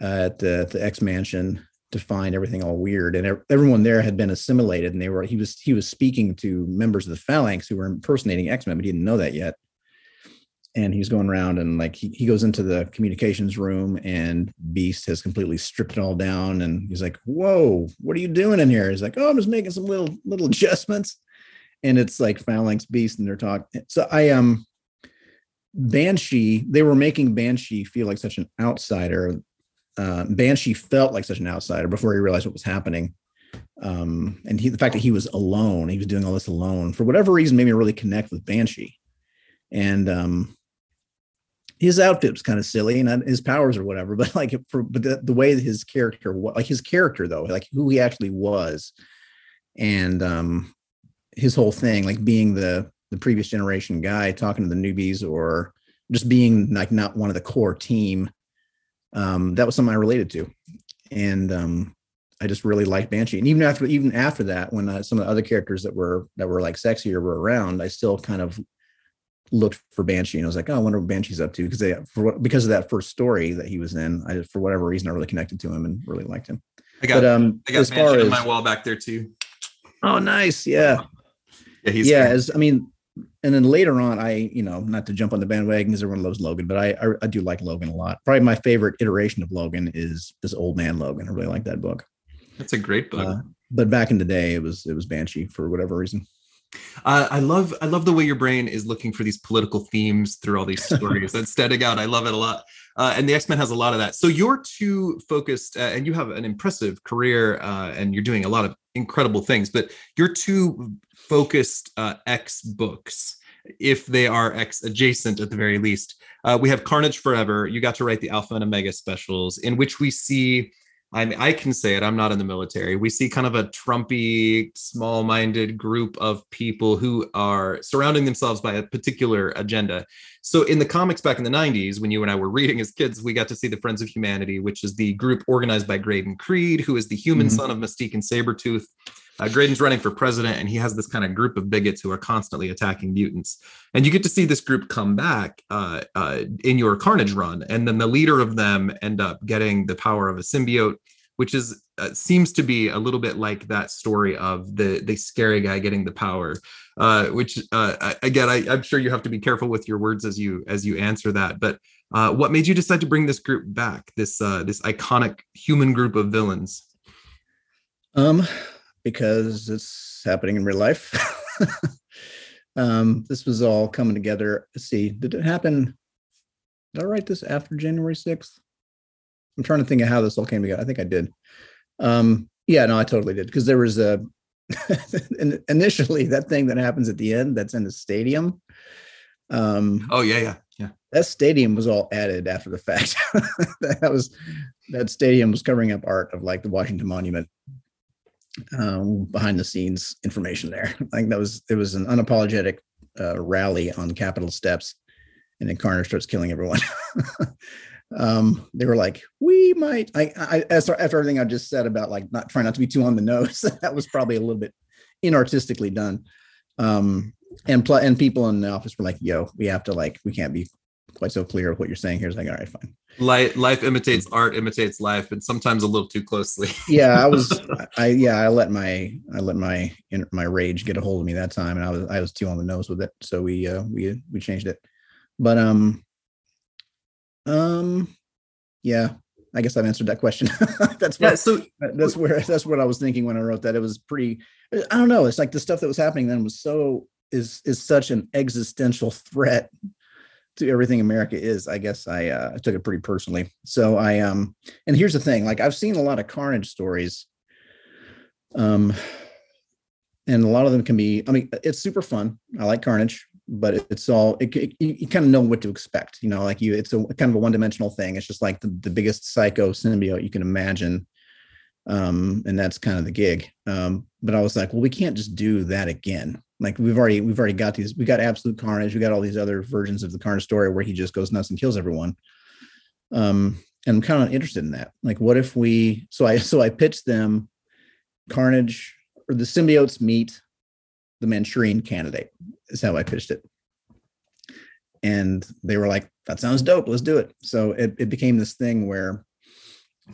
at the, the X Mansion to find everything all weird, and everyone there had been assimilated, and they were he was he was speaking to members of the Phalanx who were impersonating X Men, but he didn't know that yet and he's going around and like he, he goes into the communications room and beast has completely stripped it all down and he's like whoa what are you doing in here? He's like oh i'm just making some little little [laughs] adjustments. And it's like phalanx beast and they're talking so i um banshee they were making banshee feel like such an outsider. Uh, banshee felt like such an outsider before he realized what was happening. Um and he the fact that he was alone he was doing all this alone for whatever reason made me really connect with banshee. And um his outfit was kind of silly and his powers or whatever, but like for but the, the way his character like his character though, like who he actually was, and um his whole thing, like being the the previous generation guy talking to the newbies or just being like not one of the core team. Um, that was something I related to, and um, I just really liked Banshee. And even after even after that, when uh, some of the other characters that were that were like sexier were around, I still kind of looked for Banshee and I was like, oh, I wonder what Banshee's up to because they for what because of that first story that he was in. I for whatever reason I really connected to him and really liked him. I got But um, I got as far Banshee as on my wall back there too. oh, nice, yeah, [laughs] Yeah, he's yeah. great. As I mean, and then later on, I you know not to jump on the bandwagon because everyone loves Logan, but I, I I do like Logan a lot. Probably my favorite iteration of Logan is this Old Man Logan. I really like that book. That's a great book. Uh, but back in the day, it was it was Banshee for whatever reason. Uh, I love I love the way your brain is looking for these political themes through all these stories. [laughs] That's standing out. I love it a lot. Uh, and the X Men has a lot of that. So you're too focused, uh, and you have an impressive career, uh, and you're doing a lot of incredible things. But you're too focused uh, X books, if they are X adjacent at the very least. Uh, we have Carnage Forever. You got to write the Alpha and Omega specials, in which we see I mean, I can say it. I'm not in the military. We see kind of a Trumpy, small-minded group of people who are surrounding themselves by a particular agenda. So, in the comics back in the '90s, when you and I were reading as kids, we got to see the Friends of Humanity, which is the group organized by Graydon Creed, who is the human Mhm. son of Mystique and Sabretooth. Uh, Graydon's running for president, and he has this kind of group of bigots who are constantly attacking mutants. And you get to see this group come back uh, uh, in your Carnage run, and then the leader of them end up getting the power of a symbiote, which is uh, seems to be a little bit like that story of the the scary guy getting the power. Uh, which uh, again, I, I'm sure you have to be careful with your words as you as you answer that. But what made you decide to bring this group back? This this iconic human group of villains. Um, because it's happening in real life. [laughs] um, this was all coming together. Let's see, did it happen? Did I write this after January 6th? I'm trying to think of how this all came together. I think I did. Um, yeah, no, I totally did. Because there was a [laughs] initially that thing that happens at the end that's in the stadium. Um, Oh yeah, yeah, yeah. that stadium was all added after the fact. [laughs] that was that stadium was covering up art of like the Washington Monument. Um, behind the scenes information there. [laughs] I think that was it was an unapologetic uh, rally on Capitol steps, and then Carter starts killing everyone. [laughs] um, they were like, "We might." I, I after after everything I just said about like not trying not to be too on the nose, [laughs] that was probably a little bit inartistically done. Um, and pl- and people in the office were like, "Yo, we have to like, we can't be quite so clear of what you're saying here." It's like, all right, fine. Life, life imitates art, imitates life, and sometimes a little too closely. [laughs] Yeah, I was, I yeah, I let my I let my my rage get a hold of me that time, and I was I was too on the nose with it, so we uh we we changed it. But um, um, yeah, I guess I've answered that question. [laughs] that's yeah. So that's where that's what I was thinking when I wrote that. It was pretty. I don't know. It's like the stuff that was happening then was so is is such an existential threat to everything America is. I guess I uh, took it pretty personally. So I um and here's the thing. Like I've seen a lot of carnage stories. Um, and a lot of them can be. I mean, it's super fun. I like carnage. But it- it's all it, it, you, kind of know what to expect, you know. Like you, it's a kind of a one-dimensional thing. It's just like the, the biggest psycho symbiote you can imagine, um and that's kind of the gig. Um but i was like well we can't just do that again. Like we've already we've already got these we got absolute carnage we got all these other versions of the carnage story where he just goes nuts and kills everyone. Um and i'm kind of interested in that. Like what if we so i [laughs] so i pitched them carnage or the symbiotes meet the manchurian candidate is how i pitched it. And they were like that sounds dope let's do it. So it, it became this thing where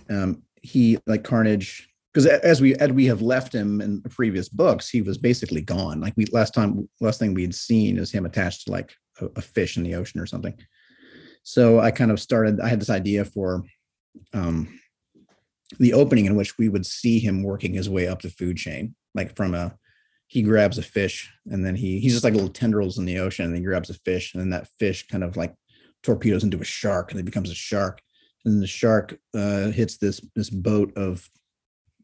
um he like Carnage because as we as we have left him in previous books, he was basically gone. Like we last time last thing we had seen is him attached to like a, a fish in the ocean or something. So I kind of started. I had this idea for um, the opening in which we would see him working his way up the food chain, like from a he grabs a fish and then he he's just like little tendrils in the ocean and he grabs a fish and then that fish kind of like torpedoes into a shark and it becomes a shark and the shark uh, hits this this boat of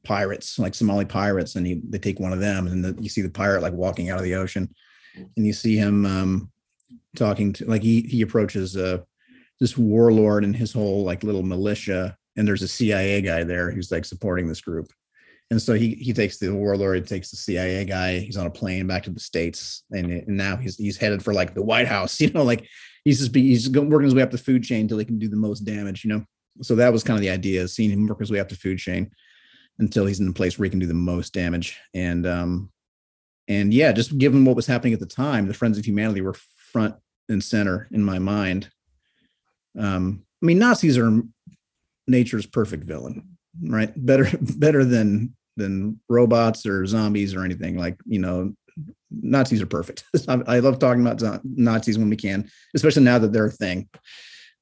pirates, like Somali pirates, and he, they take one of them, and the, you see the pirate like walking out of the ocean, and you see him um, talking to like he he approaches uh, this warlord and his whole like little militia, and there's a CIA guy there who's like supporting this group. And so he he takes the warlord, takes the CIA guy. He's on a plane back to the states, and, and now he's he's headed for like the White House. [laughs] You know, like he's just be, he's working his way up the food chain until he can do the most damage. You know, so that was kind of the idea: seeing him work his way up the food chain until he's in a place where he can do the most damage. And um, and yeah, just given what was happening at the time, the Friends of Humanity were front and center in my mind. Um, I mean, Nazis are nature's perfect villain, right? Better [laughs] better than than robots or zombies or anything. Like you know, Nazis are perfect. [laughs] I love talking about Nazis when we can, especially now that they're a thing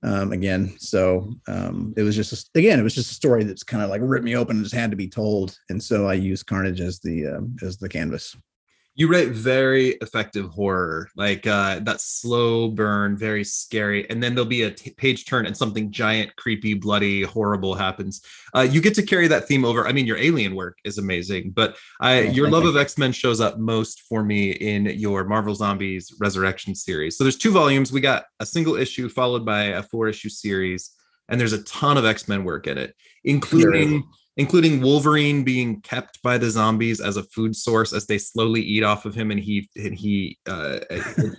um, again. So um, it was just again, it was just a story that's kind of like ripped me open and just had to be told. And so I used Carnage as the uh, as the canvas you write very effective horror like uh that slow burn very scary and then there'll be a t- page turn and something giant creepy bloody horrible happens. Uh you get to carry that theme over. I mean your alien work is amazing but i oh, your love of x-men shows up most for me in your marvel zombies resurrection series. So there's two volumes. We got a single issue followed by a four issue series and there's a ton of x-men work in it including including Wolverine being kept by the zombies as a food source as they slowly eat off of him and he and he uh,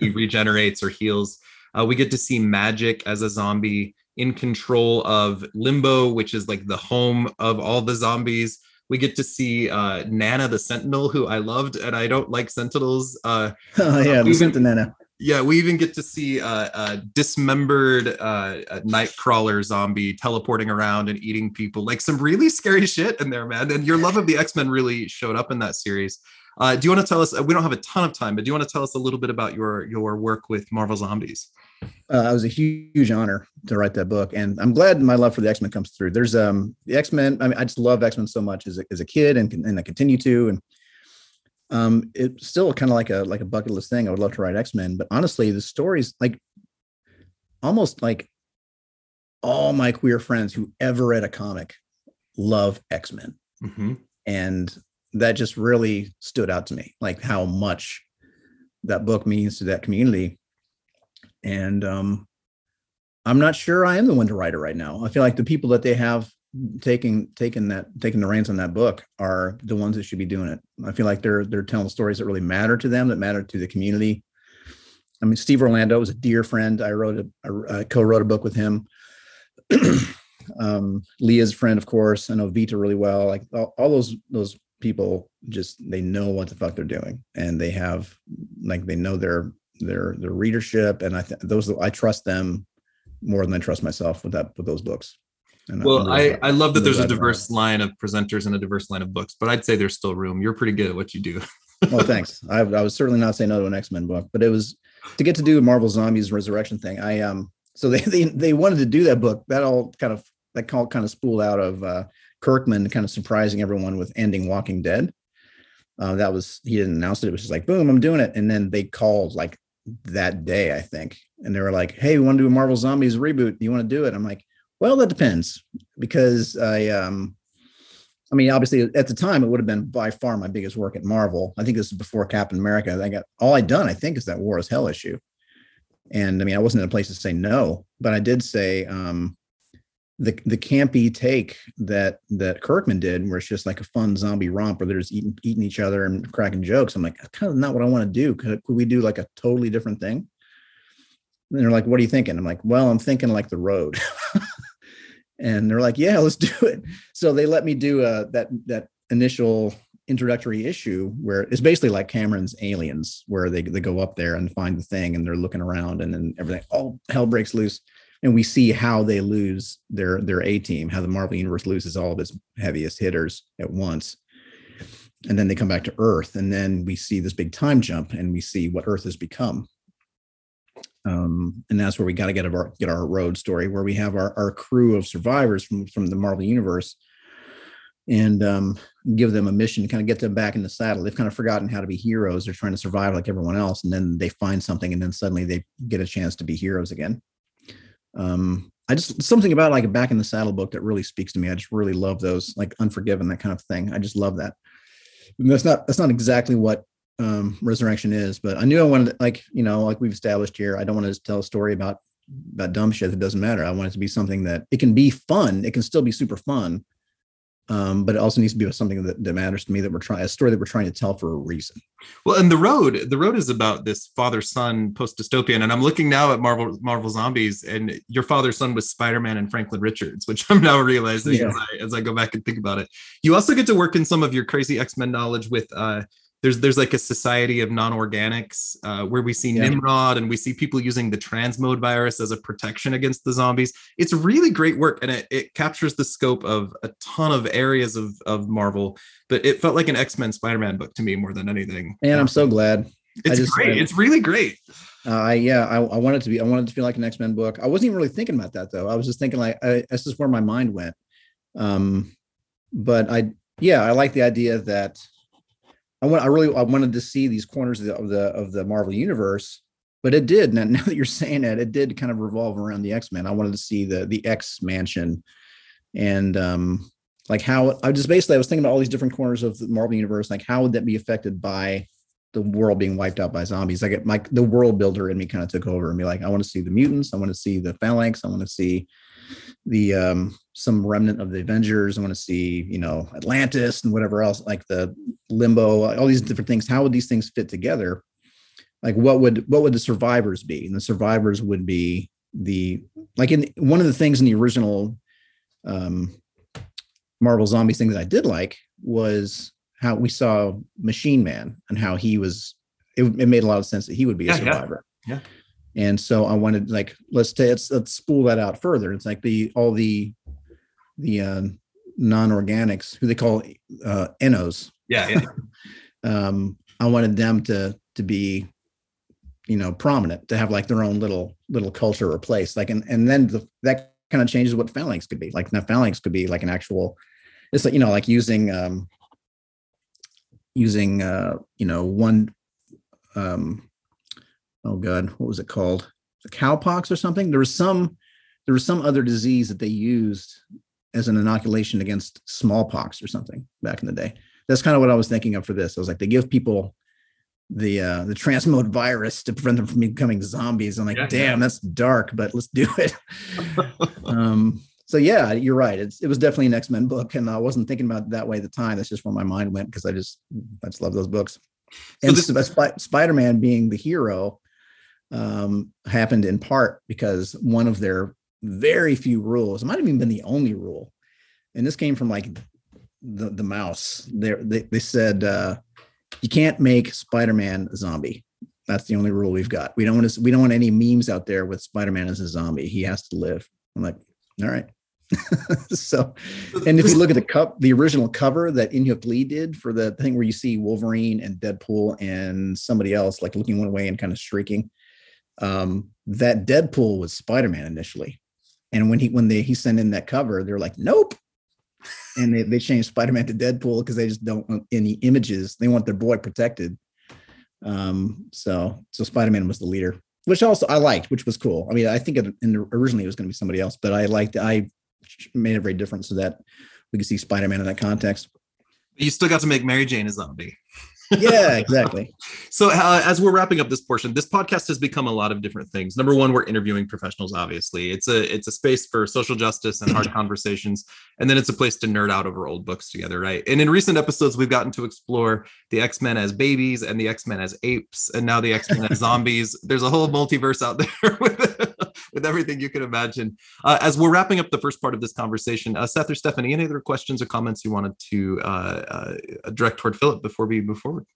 he [laughs] regenerates or heals. Uh, we get to see Magik as a zombie in control of Limbo, which is like the home of all the zombies. We get to see uh, Nana the Sentinel, who I loved, and I don't like Sentinels. Uh, [laughs] oh yeah, the Sentinel yeah, we even get to see uh, a dismembered uh, a nightcrawler zombie teleporting around and eating people. Like some really scary shit in there, man. And your love of the X Men really showed up in that series. Uh, do you want to tell us? We don't have a ton of time, but do you want to tell us a little bit about your your work with Marvel Zombies? Uh, it was a huge honor to write that book, and I'm glad my love for the X Men comes through. There's um the X Men. I mean, I just love X Men so much as a, as a kid, and and I continue to. And um, it's still kind of like a like a bucket list thing. I would love to write X Men, but honestly, the stories like almost like all my queer friends who ever read a comic love X Men, mm-hmm. and that just really stood out to me, like how much that book means to that community. And um, I'm not sure I am the one to write it right now. I feel like the people that they have taking taking that taking the reins on that book are the ones that should be doing it. I feel like they're they're telling stories that really matter to them, that matter to the community. I mean, Steve Orlando was a dear friend. I wrote a I co-wrote a book with him. [clears throat] um, Leah's friend, of course. I know Vita really well. Like all, all those those people, just they know what the fuck they're doing, and they have like they know their their their readership, and I th- those I trust them more than I trust myself with that with those books. And well, I, I love that there's a diverse line of presenters and a diverse line of books, but I'd say there's still room. You're pretty good at what you do. well, thanks. [laughs] I, I was certainly not saying no to an X Men book, but it was to get to do Marvel Zombies Resurrection thing. I um, so [laughs] they they they wanted to do that book. That all kind of that call kind of spooled out of uh, Kirkman kind of surprising everyone with ending Walking Dead. Uh, that was he didn't announce it. It was just like boom, I'm doing it, and then they called like that day, I think, and they were like, "Hey, we want to do a Marvel Zombies reboot. Do you want to do it?" I'm like, well, that depends because I, um, I mean, obviously at the time it would have been by far my biggest work at Marvel. I think this is before Captain America. I got all I'd done, I think, is that War is Hell issue. And I mean, I wasn't in a place to say no, but I did say um, the the campy take that that Kirkman did, where it's just like a fun zombie romp where they're just eating eating each other and cracking jokes. I'm like, that's kind of not what I want to do. Could, could we do like a totally different thing? And they're like, what are you thinking? I'm like, well, I'm thinking like the road. [laughs] and they're like yeah let's [laughs] do it. So they let me do uh, that that initial introductory issue where it's basically like cameron's aliens where they, they go up there and find the thing and they're looking around and then everything all hell breaks loose. And we see how they lose their their a team how the marvel universe loses all of its heaviest hitters at once. And then they come back to earth and then we see this big time jump and we see what earth has become um, and that's where we got to get our get our road story where we have our, our crew of survivors from from the Marvel universe and um, give them a mission to kind of get them back in the saddle. They've kind of forgotten how to be heroes. They're trying to survive like everyone else, and then they find something, and then suddenly they get a chance to be heroes again. Um, I just something about like a back in the saddle book that really speaks to me. I just really love those, like Unforgiven, that kind of thing. I just love that. And that's not that's not exactly what um, resurrection is. But I knew I wanted, to, like you know, like we've established here, I don't want to tell a story about about dumb shit that doesn't matter. I want it to be something that it can be fun. It can still be super fun, um, but it also needs to be something that, that matters to me. That we're trying a story that we're trying to tell for a reason. Well, and the road, the road is about this father son post dystopian. And I'm looking now at Marvel Marvel Zombies, and your father son was Spider Man and Franklin Richards, which [laughs] I'm now realizing yeah. as, I, as I go back and think about it. You also get to work in some of your crazy X Men knowledge with. Uh, there's there's like a society of non-organics uh, where we see Yeah. Nimrod and we see people using the transmode virus as a protection against the zombies. It's really great work and it, it captures the scope of a ton of areas of of Marvel. But it felt like an X-Men Spider-Man book to me more than anything. And I'm so glad. it's just- great. It's really great. Uh, I yeah, I, I wanted to be. I wanted to feel like an X Men book. I wasn't even really thinking about that though. I was just thinking like I, that's just where my mind went. Um, but I yeah, I like the idea that I want. I really I wanted to see these corners of the of the, of the Marvel universe. But it did. [laughs] Now, now that you're saying that, it did kind of revolve around the X Men. I wanted to see the the X Mansion, and um, like how I just basically I was thinking about all these different corners of the Marvel universe. Like how would that be affected by the world being wiped out by zombies. Like get my the world builder in me kind of took over and be like, I want to see the mutants, I want to see the phalanx, I want to see the um some remnant of the Avengers, I want to see, you know, Atlantis and whatever else, like the limbo, all these different things. How would these things fit together? Like what would what would the survivors be? And the survivors would be the like in one of the things in the original um Marvel Zombies thing that I did like was how we saw Machine Man and how he was. It, it made a lot of sense that he would be a Yeah, yeah. survivor. Yeah. And so I wanted like let's ta- let's let's spool that out further. It's like the all the the uh, non-organics who they call uh, enos. Yeah, yeah. [laughs] Um, I wanted them to to be you know prominent to have like their own little little culture or place like and and then the, that kind of changes what phalanx could be like now phalanx could be like an actual it's like you know like using um using uh you know one um oh god. What was it called? The cowpox or something? There was some there was some other disease that they used as an inoculation against smallpox or something back in the day. That's kind of what i was thinking of for this. I was like they give people the uh the transmode virus to prevent them from becoming zombies. I'm like Yeah, damn yeah. that's dark but let's do it. [laughs] Um so yeah you're right. It's, it was definitely an x-men book and i wasn't thinking about it that way at the time. That's just where my mind went because i just i just love those books. So and this- Sp- Sp- spider-man being the hero um happened in part because one of their very few rules it might have even been the only rule and this came from like the the mouse. They they, said uh you can't make spider-man a zombie. That's the only rule we've got. We don't want to we don't want any memes out there with spider-man as a zombie. He has to live. I'm like all right. [laughs] So and if you look at the cup the original cover that Inhyuk Lee did for the thing where you see Wolverine and Deadpool and somebody else like looking one way and kind of shrieking um that Deadpool was Spider-Man initially. And when he when they he sent in that cover they're like nope. And they, they changed Spider-Man to Deadpool because they just don't want any images. They want their boy protected. Um so so Spider-Man was the leader which also I liked which was cool. I mean I think it, originally it was going to be somebody else but I liked I made it very different so that we could see Spider-Man in that context. you still got to make Mary Jane a zombie. Yeah, exactly. So, uh, as we're wrapping up this portion, this podcast has become a lot of different things. Number one, we're interviewing professionals. Obviously, it's a it's a space for social justice and hard conversations, and then it's a place to nerd out over old books together, right? And in recent episodes, we've gotten to explore the X Men as babies and the X Men as apes, and now the X Men as [laughs] zombies. There's a whole multiverse out there [laughs] with with everything you can imagine. Uh, as we're wrapping up the first part of this conversation, uh, Seth or Stephanie, any other questions or comments you wanted to uh, uh, direct toward Philip before we move forward?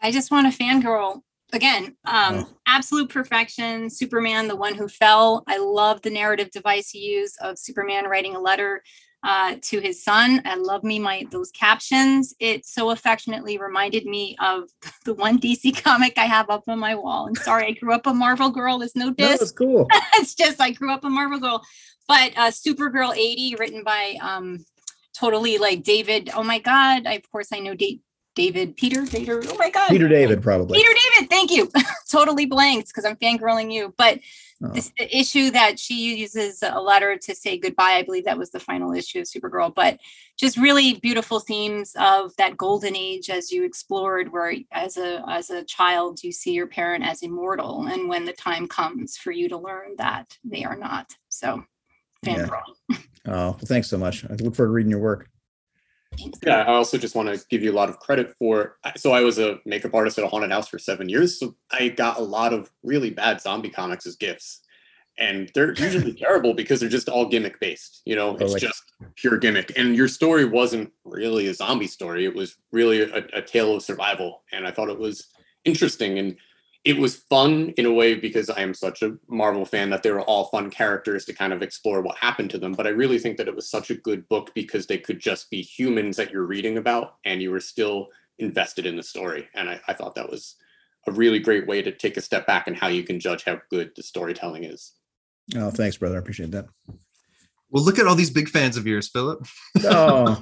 I just want to fangirl again. Um, absolute perfection. Superman, the one who fell. I love the narrative device he used of Superman writing a letter uh, to his son. I love me my those captions. It so affectionately reminded me of [laughs] the one DC comic I have up on my wall. And sorry, I grew up a Marvel girl. There's no No, diss that's cool. [laughs] it's just I grew up a Marvel girl. But uh Supergirl 80, written by um totally like David. Oh my god, I, of course I know da- David Peter Peter. Oh my god. Peter David, probably. Peter David, thank you. [laughs] totally blanked because I'm fangirling you. But. Uh-huh. this the issue that she uses a letter to say goodbye. I believe that was the final issue of Supergirl. But just really beautiful themes of that golden age as you explored, where as a as a child you see your parent as immortal, and when the time comes for you to learn that they are not. So, Yeah. [laughs] Oh, well, thanks so much. I look forward to reading your work. Yeah, I also just want to give you a lot of credit for. So I was a makeup artist at a haunted house for seven years, so I got a lot of really bad zombie comics as gifts, and they're [laughs] usually terrible because they're just all gimmick based. You know, Oh, it's like- just pure gimmick. And your story wasn't really a zombie story; it was really a, a tale of survival. And I thought it was interesting and it was fun in a way because I am such a Marvel fan that they were all fun characters to kind of explore what happened to them. But I really think that it was such a good book because they could just be humans that you're reading about and you were still invested in the story. And I, I thought that was a really great way to take a step back and how you can judge how good the storytelling is. Oh, thanks, brother. I appreciate that. Well, look at all these big fans of yours, Philip. Oh,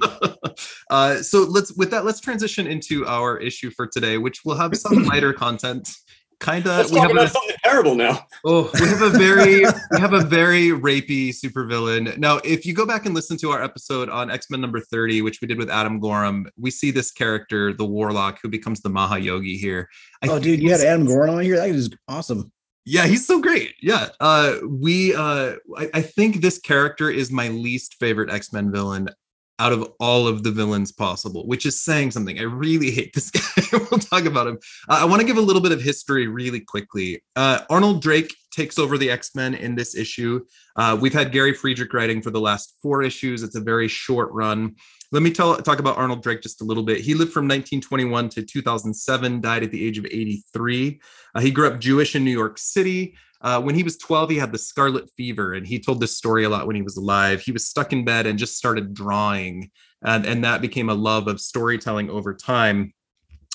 [laughs] uh, so let's with that let's transition into our issue for today, which will have some [clears throat] lighter content. Kind of, we have about a, something terrible now. oh, we have a very [laughs] we have a very rapey supervillain. Now, if you go back and listen to our episode on X Men number thirty, which we did with Adam Gorham, we see this character, the Warlock, who becomes the Mahayogi here. I oh, dude, you had Adam Gorham on here. That is awesome. yeah he's so great yeah uh we uh I, I think this character is my least favorite x-men villain out of all of the villains possible which is saying something. I really hate this [laughs] guy. We'll talk about him. Uh, i want to give a little bit of history really quickly. Uh arnold drake takes over the x-men in this issue. Uh we've had gary friedrich writing for the last four issues. It's a very short run. Let me tell talk about arnold drake just a little bit. He lived from 1921 to 2007 died at the age of 83 uh, he grew up Jewish in New York City. Uh, when he was 12, he had the scarlet fever, and he told this story a lot when he was alive. He was stuck in bed and just started drawing, and, and that became a love of storytelling over time.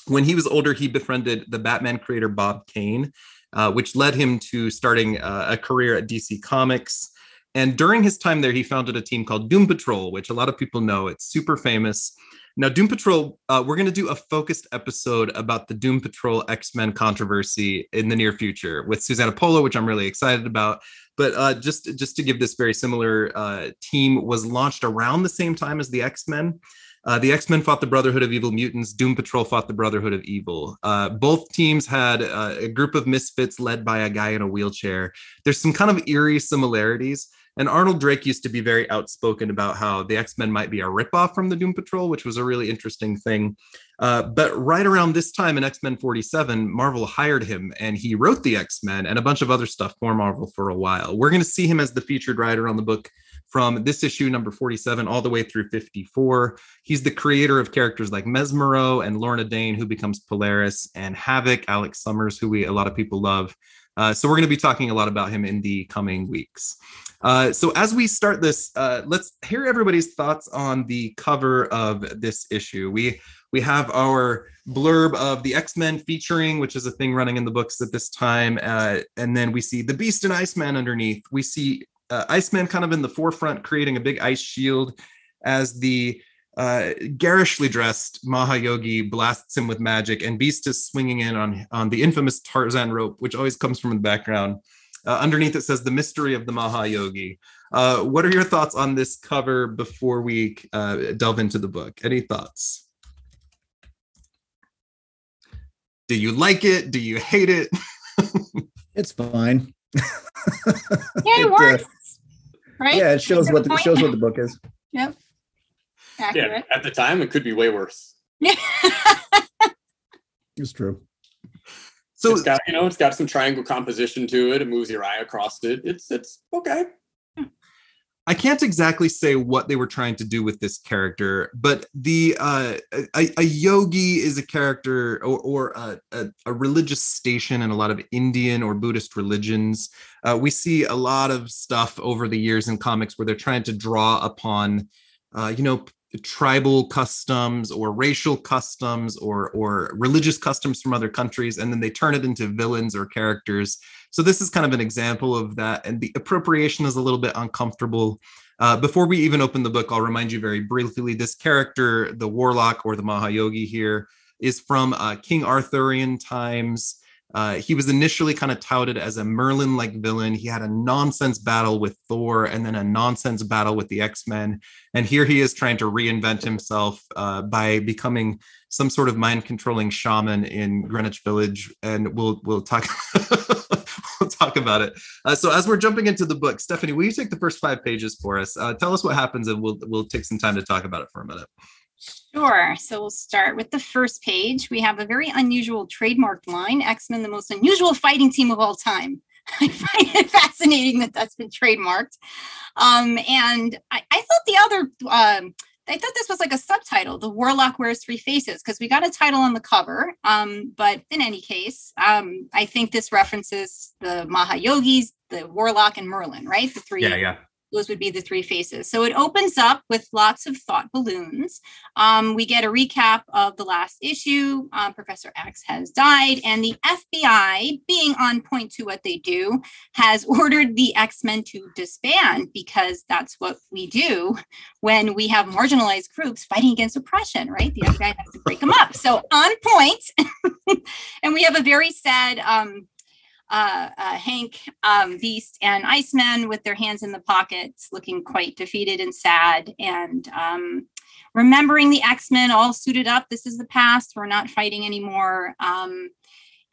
When he was older, he befriended the Batman creator Bob Kane, uh, which led him to starting uh, a career at DC Comics. And during his time there, he founded a team called Doom Patrol, which a lot of people know. It's super famous. Now, Doom Patrol, uh, we're going to do a focused episode about the Doom Patrol X Men controversy in the near future with Susana Polo, which I'm really excited about. But uh, just just to give this very similar uh, team was launched around the same time as the X Men. Uh, the X Men fought the Brotherhood of Evil Mutants. Doom Patrol fought the Brotherhood of Evil. Uh, both teams had uh, a group of misfits led by a guy in a wheelchair. There's some kind of eerie similarities. And Arnold Drake used to be very outspoken about how the X Men might be a ripoff from the Doom Patrol, which was a really interesting thing. Uh, but right around this time in X Men 47, Marvel hired him and he wrote the X Men and a bunch of other stuff for Marvel for a while. We're going to see him as the featured writer on the book from this issue, number 47, all the way through 54. He's the creator of characters like Mesmero and Lorna Dane, who becomes Polaris, and Havoc, Alex Summers, who we a lot of people love. Uh, so we're going to be talking a lot about him in the coming weeks. Uh, so as we start this, uh, let's hear everybody's thoughts on the cover of this issue. We we have our blurb of the X-Men featuring, which is a thing running in the books at this time, uh, and then we see the Beast and Iceman underneath. We see uh, Iceman kind of in the forefront, creating a big ice shield as the uh, garishly dressed Mahayogi blasts him with magic, and Beast is swinging in on on the infamous Tarzan rope, which always comes from the background. Uh, underneath it says the mystery of the Mahayogi. Uh, what are your thoughts on this cover before we uh, delve into the book? Any thoughts? Do you like it? Do you hate it? [laughs] It's fine. Yeah, It, [laughs] it uh, works. right? Yeah, it shows what the, it shows what the book is. Yeah, Accurate. at the time, it could be way worse. Yeah. [laughs] It's true. So it's got you know, it's got some triangle composition to it. It moves your eye across it. It's it's okay. I can't exactly say what they were trying to do with this character, but the uh, a, a yogi is a character or, or a, a, a religious station in a lot of Indian or Buddhist religions. Uh, we see a lot of stuff over the years in comics where they're trying to draw upon, uh, you know, tribal customs or racial customs or or religious customs from other countries, and then they turn it into villains or characters so this is kind of an example of that. And the appropriation is a little bit uncomfortable. Uh, before we even open the book, I'll remind you very briefly this character, the warlock or the Mahayogi here, is from uh, King Arthurian times. Uh, he was initially kind of touted as a Merlin like villain. He had a nonsense battle with Thor and then a nonsense battle with the X Men. And here he is trying to reinvent himself uh, by becoming some sort of mind controlling shaman in Greenwich Village. And we'll, we'll talk. [laughs] we'll talk about it. Uh, so as we're jumping into the book, Stephanie, will you take the first five pages for us? Uh, tell us what happens, and we'll we'll take some time to talk about it for a minute. Sure. So we'll start with the first page. We have a very unusual trademarked line X Men, the most unusual fighting team of all time. [laughs] I find it fascinating that that's been trademarked. Um, and I, I, thought the other, um, I thought this was like a subtitle, The Warlock Wears Three Faces, because we got a title on the cover. Um, but in any case, um, I think this references the Mahayogis, the Warlock, and Merlin, right? The three yeah, yeah those would be the three faces. So it opens up with lots of thought balloons. Um, we get a recap of the last issue. Um, Professor X has died, and the FBI, being on point to what they do, has [laughs] ordered the X Men to disband because that's what we do when we have marginalized groups fighting against oppression, right? The FBI has to break them up. So on point. [laughs] and we have a very sad. Um, uh, uh, Hank, um, Beast, and Iceman with their hands in the pockets, looking quite defeated and sad. And um, remembering the X Men all suited up. This is the past. We're not fighting anymore. Um,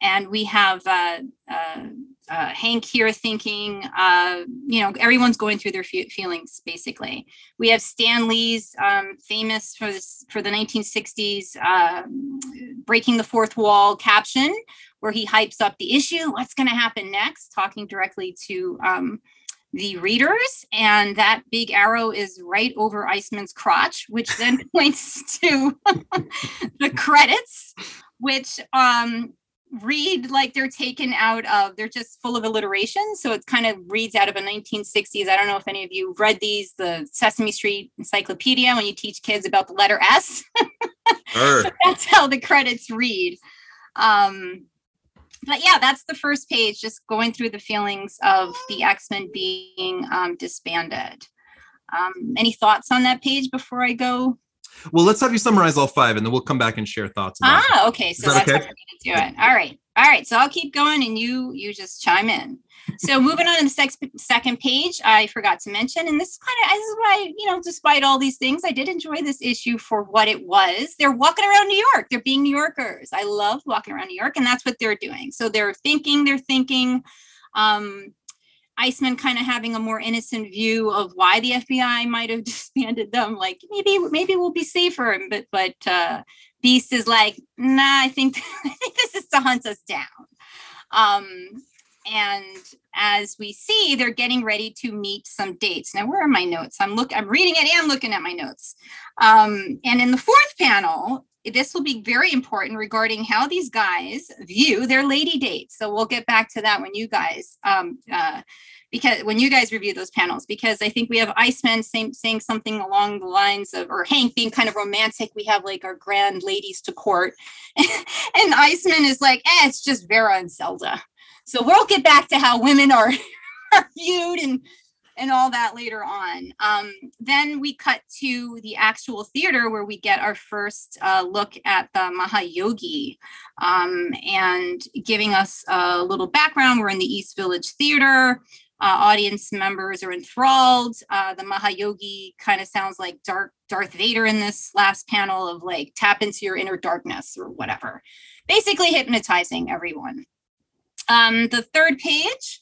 and we have uh, uh, uh, Hank here thinking, uh, you know, everyone's going through their feelings basically. We have Stan Lee's um, famous for this for the 1960s um, breaking the fourth wall caption, where he hypes up the issue, what's going to happen next, talking directly to um, the readers. And that big arrow is right over Iceman's crotch, which then [laughs] points to [laughs] the credits, which um, read like they're taken out of, they're just full of alliteration. So it kind of reads out of a 1960s. I don't know if any of you read these, the Sesame Street Encyclopedia, when you teach kids about the letter S. [laughs] sure. That's how the credits read. Um, but yeah, that's the first page, just going through the feelings of the X Men being um, disbanded. Um, any thoughts on that page before I go? Well, let's have you summarize all five, and then we'll come back and share thoughts. ah, okay. So that that's okay? how we're gonna do it. All right, all right. So I'll keep going, and you you just chime in. So moving on to the sex, second page, I forgot to mention, and this is kind of this is why you know, despite all these things, I did enjoy this issue for what it was. They're walking around New York. They're being New Yorkers. I love walking around New York, and that's what they're doing. So they're thinking. They're thinking. Um, Iceman kind of having a more innocent view of why the FBI might have [laughs] disbanded them. Like maybe maybe we'll be safer. But but uh, Beast is like, nah, I think [laughs] I think this is to hunt us down. Um, and as we see they're getting ready to meet some dates. Now where are my notes? I'm look i'm reading it and looking at my notes. Um, and in the fourth panel this will be very important regarding how these guys view their lady dates. So we'll get back to that when you guys um, uh, because when you guys review those panels because i think we have iceman saying, saying something along the lines of or hank being kind of romantic we have like our grand ladies to court [laughs] and iceman is like eh, it's just vera and zelda so we'll get back to how women are, [laughs] are viewed and and all that later on. Um, then we cut to the actual theater where we get our first uh, look at the Mahayogi um, and giving us a little background. We're in the East Village Theater. Uh, audience members are enthralled. Uh, the Mahayogi kind of sounds like Dark Darth Vader in this last panel of like tap into your inner darkness or whatever. Basically hypnotizing everyone. Um, the third page,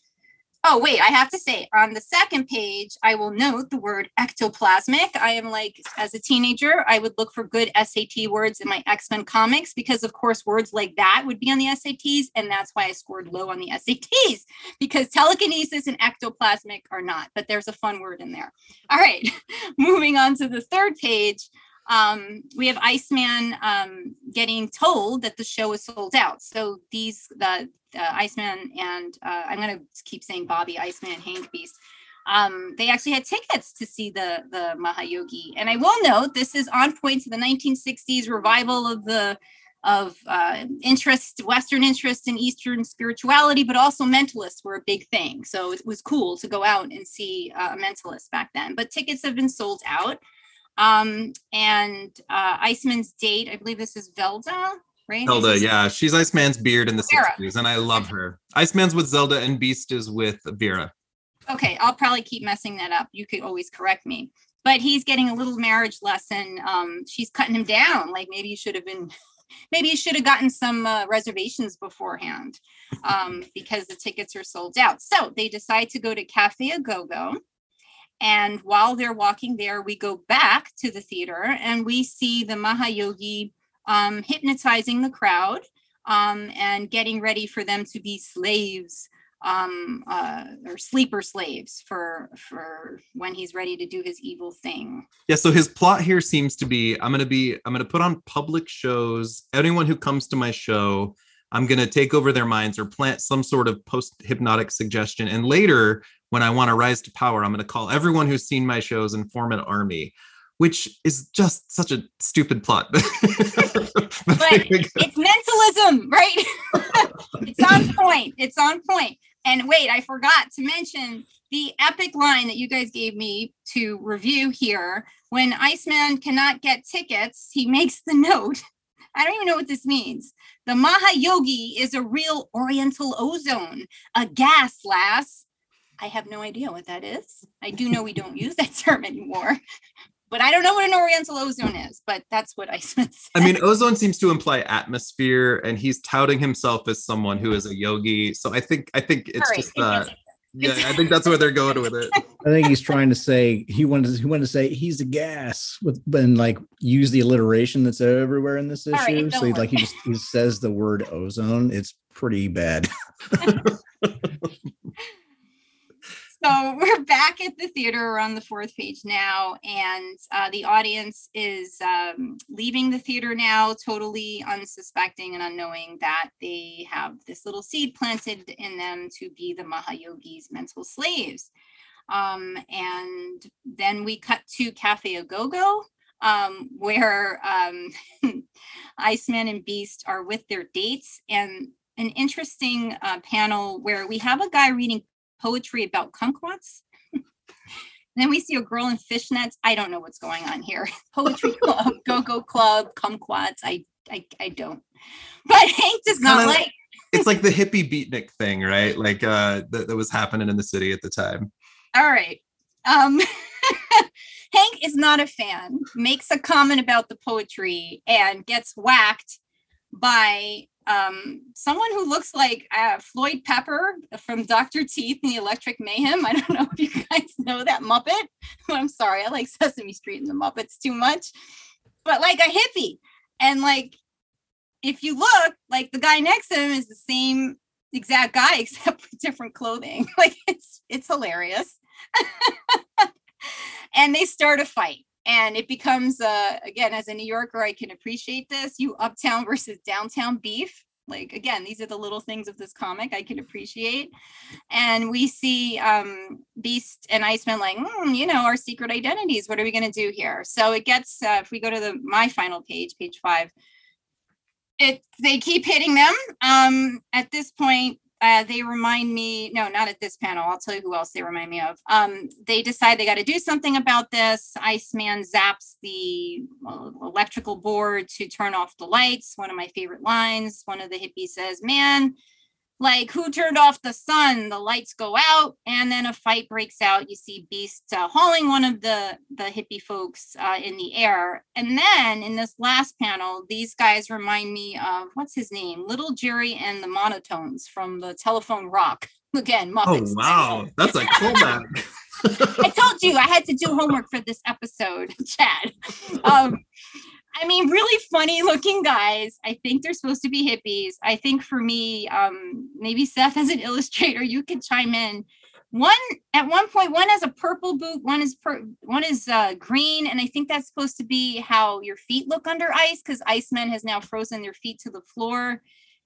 oh, wait, I have to say on the second page, I will note the word ectoplasmic. I am like, as a teenager, I would look for good SAT words in my X Men comics because, of course, words like that would be on the SATs. And that's why I scored low on the SATs because telekinesis and ectoplasmic are not, but there's a fun word in there. All right, [laughs] moving on to the third page um, we have Iceman um, getting told that the show is sold out. So these the uh, Iceman and uh, I'm going to keep saying Bobby Iceman Hank Beast. Um, they actually had tickets to see the the Mahayogi, and I will note this is on point to the 1960s revival of the of uh, interest, Western interest in Eastern spirituality, but also mentalists were a big thing. So it was cool to go out and see uh, a mentalist back then. But tickets have been sold out. Um, and uh, Iceman's date, I believe this is Velda, right? Zelda, yeah. She's Iceman's beard in the Vera. 60s, and I love her. Iceman's with Zelda, and Beast is with Vera. Okay, I'll probably keep messing that up. You could always correct me. But he's getting a little marriage lesson. Um, she's cutting him down. Like maybe you should have been, [laughs] maybe you should have gotten some uh, reservations beforehand um, because the tickets are sold out. So they decide to go to Cafe A Go Go and while they're walking there, we go back to the theater and we see the Mahayogi um, hypnotizing the crowd um, and getting ready for them to be slaves um, uh, or sleeper slaves for for when he's ready to do his evil thing. Yeah, so his plot here seems to be I'm gonna be I'm gonna put on public shows. Anyone who comes to my show, I'm gonna take over their minds or plant some sort of post hypnotic suggestion. And later, when I want to rise to power, I'm gonna call everyone who's seen my shows and form an army which is just such a stupid plot. [laughs] but it's mentalism, right? [laughs] it's on point. It's on point. And wait, I forgot to mention the epic line that you guys gave me to review here. When Iceman cannot get tickets, he makes the note. [laughs] I don't even know what this means. The Mahayogi is a real Oriental ozone, a gas, lass. I have no idea what that is. I do know we don't use that [laughs] term anymore, but I don't know what an Oriental ozone is. But that's what I said. I mean, ozone seems to imply atmosphere, and he's touting himself as someone who is a yogi. So I think I think it's just uh, yeah, I think that's where they're going with it. I think he's trying to say he wanted to, he wanted to say he's a gas with and like use the alliteration that's everywhere in this issue. Right, so he, like he just he says the word ozone. It's pretty bad. [laughs] [laughs] [laughs] so [laughs] we're back at the theater We're on the fourth page now, and uh, the audience is um, leaving the theater now, totally unsuspecting and unknowing that they have this little seed planted in them to be the Mahayogi's mental slaves. Um, and then we cut to Cafe A Go Go, um, where um, [laughs] Iceman and Beast are with their dates, and an interesting uh, panel where we have a guy reading poetry about kumquats. [laughs] then we see a girl in fishnets. I don't know what's going on here. [laughs] Poetry [laughs] club, go-go club, kumquats. I, I, I don't. But Hank does not like. it's like the hippie beatnik thing, right? Like uh, that, that was happening in the city at the time. All right. Um, Hank is not a fan. Makes a comment about the poetry and gets whacked by um, someone who looks like uh, Floyd Pepper from Dr. Teeth and the Electric Mayhem. I don't [laughs] know if you guys know that Muppet. [laughs] I'm sorry, I like Sesame Street and the Muppets too much, but like a hippie. And like, if you look, like the guy next to him is the same exact guy [laughs] except with different clothing. Like it's it's hilarious. and they start a fight and it becomes uh, again as a new yorker i can appreciate this. You uptown versus downtown beef like again these are the little things of this comic i can appreciate. And we see um beast and iceman like mm, you know our secret identities what are we going to do here? So it gets uh, if we go to the my final page page five it they keep hitting them. Um at this point uh, they remind me, no, not at this panel. I'll tell you who else they remind me of. Um, they decide they got to do something about this. Iceman zaps the electrical board to turn off the lights. One of my favorite lines. One of the hippies says, Man, like who turned off the sun? The lights go out and then a fight breaks out. You see beast uh, hauling one of the the hippie folks uh, in the air. And then in this last panel these guys remind me of what's his name? Little jerry and the monotones from the telephone rock. [laughs] Again oh, Muppets. oh wow. That's a callback. [laughs] I told you i had to do homework for this episode [laughs] chad. Um, I mean, really funny looking guys. I think they're supposed to be hippies. I think for me, um, maybe Seth as an [laughs] illustrator, you could chime in. One at one point, one has a purple boot, one is per, one is uh, green, and I think that's supposed to be how your feet look under ice because Iceman has now frozen their feet to the floor,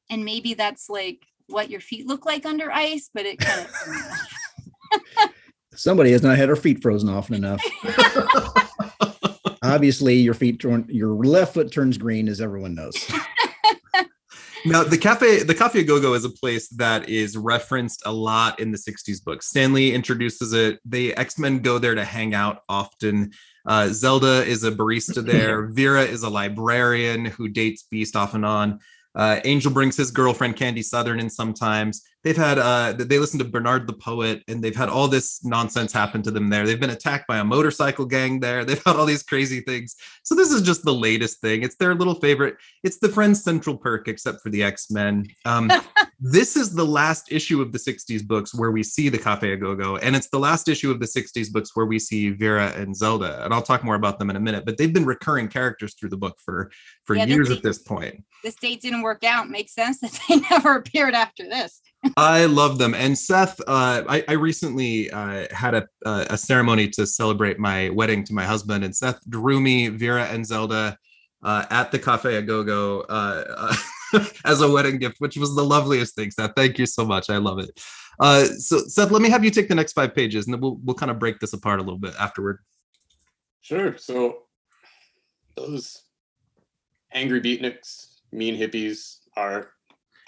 and maybe that's like what your feet look like under ice. But it kind of [laughs] [laughs] somebody has not had her feet frozen often enough. Obviously your feet turn your left foot turns green as everyone knows. [laughs] Now the cafe the cafe go-go is a place that is referenced a lot in the 60s books Stan Lee introduces it. The x-men go there to hang out often. Uh, zelda is a barista [laughs] there. Vera is a librarian who dates beast off and on. Uh, Angel brings his girlfriend Candy Southern in sometimes. They've had uh, they listen to Bernard the poet, and they've had all this nonsense happen to them there. They've been attacked by a motorcycle gang there. They've had all these crazy things. So this is just the latest thing. It's their little favorite. It's the Friends Central perk, except for the X Men. Um, [laughs] this is the last issue of the '60s books where we see the Cafe a Go Go, and it's the last issue of the '60s books where we see Vera and Zelda. And I'll talk more about them in a minute. But they've been recurring characters through the book for for yeah, years at this point. This date didn't work out. Makes sense that [laughs] they never appeared after this. I love them. And Seth, uh, I, I, recently uh, had a, a ceremony to celebrate my wedding to my husband, and Seth drew me Vera and Zelda uh, at the Cafe a Go Go uh, [laughs] as a wedding gift, which was the loveliest thing. Seth, thank you so much. I love it. Uh, so, Seth, let me have you take the next five pages, and then we'll we'll kind of break this apart a little bit afterward. Sure. So, those angry beatniks, mean hippies, are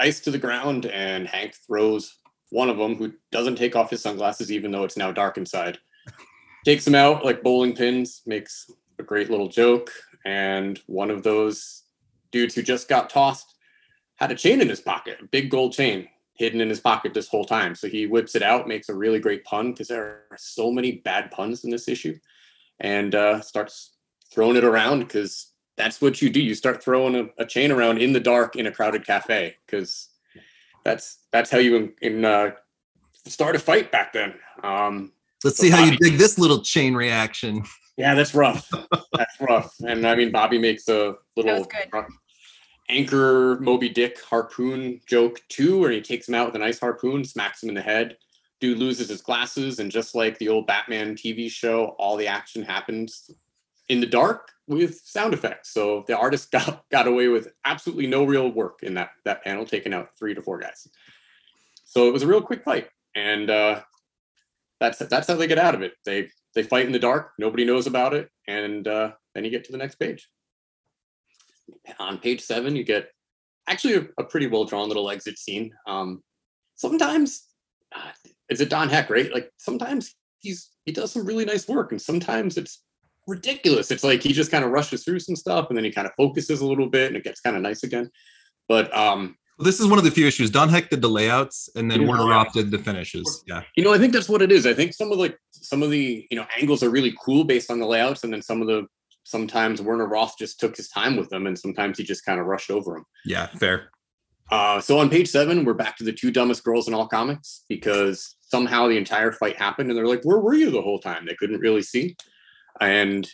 ice to the ground, and Hank throws one of them who doesn't take off his sunglasses, even though it's now dark inside. [laughs] Takes them out like bowling pins, makes a great little joke. And one of those dudes who just got tossed had a chain in his pocket, a big gold chain hidden in his pocket this whole time. So he whips it out, makes a really great pun because there are so many bad puns in this issue, and uh, starts throwing it around because that's what you do. You start throwing a, a, chain around in the dark in a crowded cafe because that's that's how you in, in, uh, start a fight back then. Um, Let's see Bobby, how you dig this little chain reaction. Yeah, that's rough. that's rough. And I mean, Bobby makes a little anchor Moby Dick harpoon joke too, where he takes him out with a nice harpoon, smacks him in the head. Dude loses his glasses, and just like the old Batman TV show, all the action happens in the dark with sound effects. So the artist [laughs] got got away with absolutely no real work in that that panel, taking out three to four guys. So it was a real quick fight, and uh, that's that's how they get out of it. They they fight in the dark, nobody knows about it, and uh, then you get to the next page. On page seven, you get actually a, a pretty well drawn little exit scene. Um, sometimes uh, is it Don Heck, right? Like sometimes he's he does some really nice work, and sometimes it's ridiculous. It's like he just kind of rushes through some stuff and then he kind of focuses a little bit and it gets kind of nice again. But um this is one of the few issues. Don Heck did the layouts and then Werner Roth did the finishes. Yeah. You know, I think that's what it is. I think some of like some of the, you know, angles are really cool based on the layouts and then some of the sometimes Werner Roth just took his time with them and sometimes he just kind of rushed over them. Yeah, fair. Uh, so on page seven, we're back to the two dumbest girls in all comics because somehow the entire fight happened and they're like, where were you the whole time? They couldn't really see and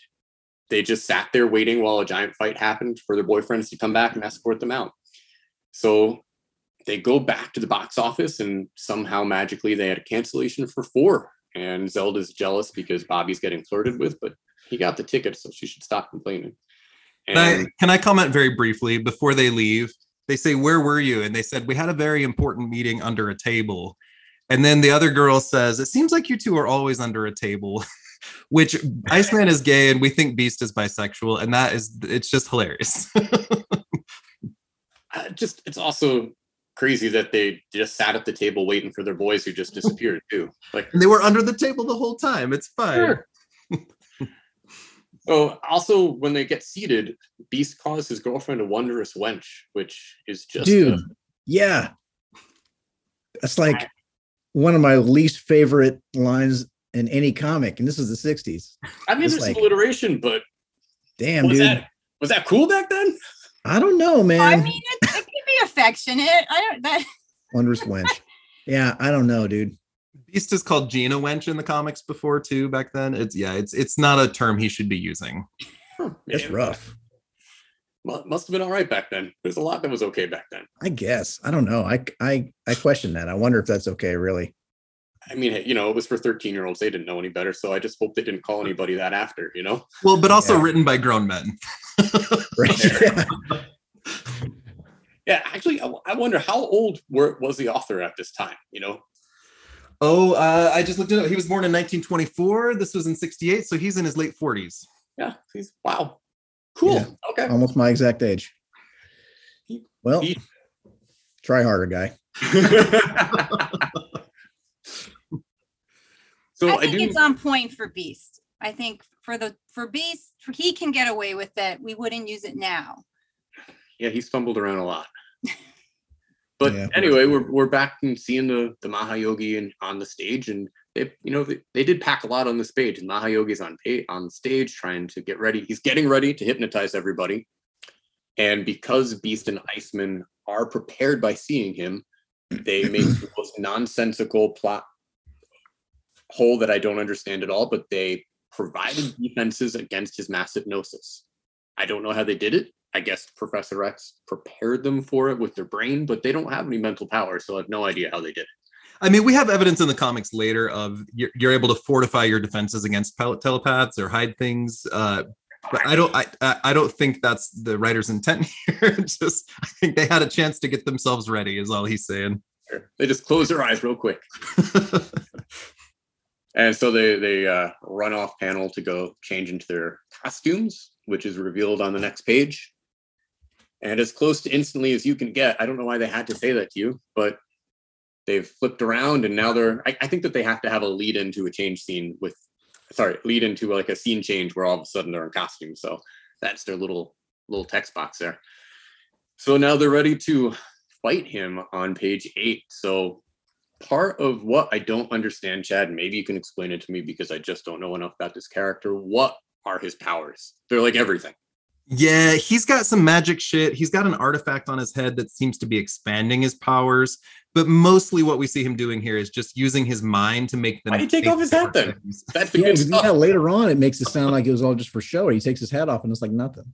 they just sat there waiting while a giant fight happened for their boyfriends to come back and escort them out. So they go back to the box office and somehow magically they had a cancellation for four. And Zelda's jealous because Bobby's getting flirted with, but he got the ticket, so she should stop complaining. And can I, can I comment very briefly before they leave? They say, Where were you? And they said, We had a very important meeting under a table. And then the other girl says, It seems like you two are always under a table. [laughs] which Iceman is gay and we think Beast is bisexual, and that is it's just hilarious. [laughs] uh, just it's also crazy that they just sat at the table waiting for their boys who just [laughs] disappeared too. Like and they were under the table the whole time. It's fine. Sure. [laughs] oh, also when they get seated, Beast calls his girlfriend a wondrous wench, which is just dude. A, yeah, that's like I, one of my least favorite lines in any comic, and this is the '60s. I mean, it's there's like, alliteration, but damn, was dude, that, was that cool back then? I don't know, man. I mean, it, it can be affectionate. I don't that. [laughs] Wondrous wench. Yeah, I don't know, dude. Beast is called Jean a Wench in the comics before too. Back then, it's yeah, it's it's not a term he should be using. It's rough. Must have been all right back then. There's a lot that was okay back then. I guess. I don't know. I I I question that. I wonder if that's okay, really. I mean, you know, it was for 13 year olds. They didn't know any better. So I just hope they didn't call anybody that after, you know? Well, but also yeah. written by grown men. [laughs] Yeah. yeah. Actually, I wonder how old were, was the author at this time, you know? Oh, uh, I just looked it up. He was born in 1924. This was in 68. So he's in his late 40s. Yeah. He's wow. Cool. Yeah, okay. Almost my exact age. Well, he, try harder, guy. [laughs] [laughs] So I think I do, it's on point for Beast. I think for the for Beast, for, he can get away with it. We wouldn't use it now. Yeah, he's fumbled around a lot. [laughs] But yeah. anyway, we're we're back and seeing the the Mahayogi and on the stage, and they you know they, they did pack a lot on the stage. And Mahayogi's on on stage trying to get ready. He's getting ready to hypnotize everybody. And because Beast and Iceman are prepared by seeing him, they make the [clears throat] most nonsensical plot hole that I don't understand at all, but they provided defenses against his mass hypnosis. I don't know how they did it. I guess Professor X prepared them for it with their brain, but they don't have any mental power, so I have no idea how they did it. I mean, we have evidence in the comics later of you're, you're able to fortify your defenses against telepaths or hide things. Uh, but I don't, I, I don't think that's the writer's intent [laughs] here. just, I think they had a chance to get themselves ready. Is all he's saying. They just close their eyes real quick. [laughs] and so they they uh, run off panel to go change into their costumes, which is revealed on the next page. And as close to instantly as you can get, I don't know why they had to say that to you, but they've flipped around and now they're. I, I think that they have to have a lead into a change scene with, sorry, lead into like a scene change where all of a sudden they're in costume. So that's their little little text box there. So now they're ready to fight him on page eight. So part of what I don't understand, Chad, maybe you can explain it to me because I just don't know enough about this character. What are his powers? They're like everything. Yeah, he's got some magic shit. He's got an artifact on his head that seems to be expanding his powers. But mostly what we see him doing here is just using his mind to make them. Why do you take off his hat then? That's the yeah, good stuff. Yeah, later on, it makes it sound like it was all just for show. He takes his hat off and it's like nothing.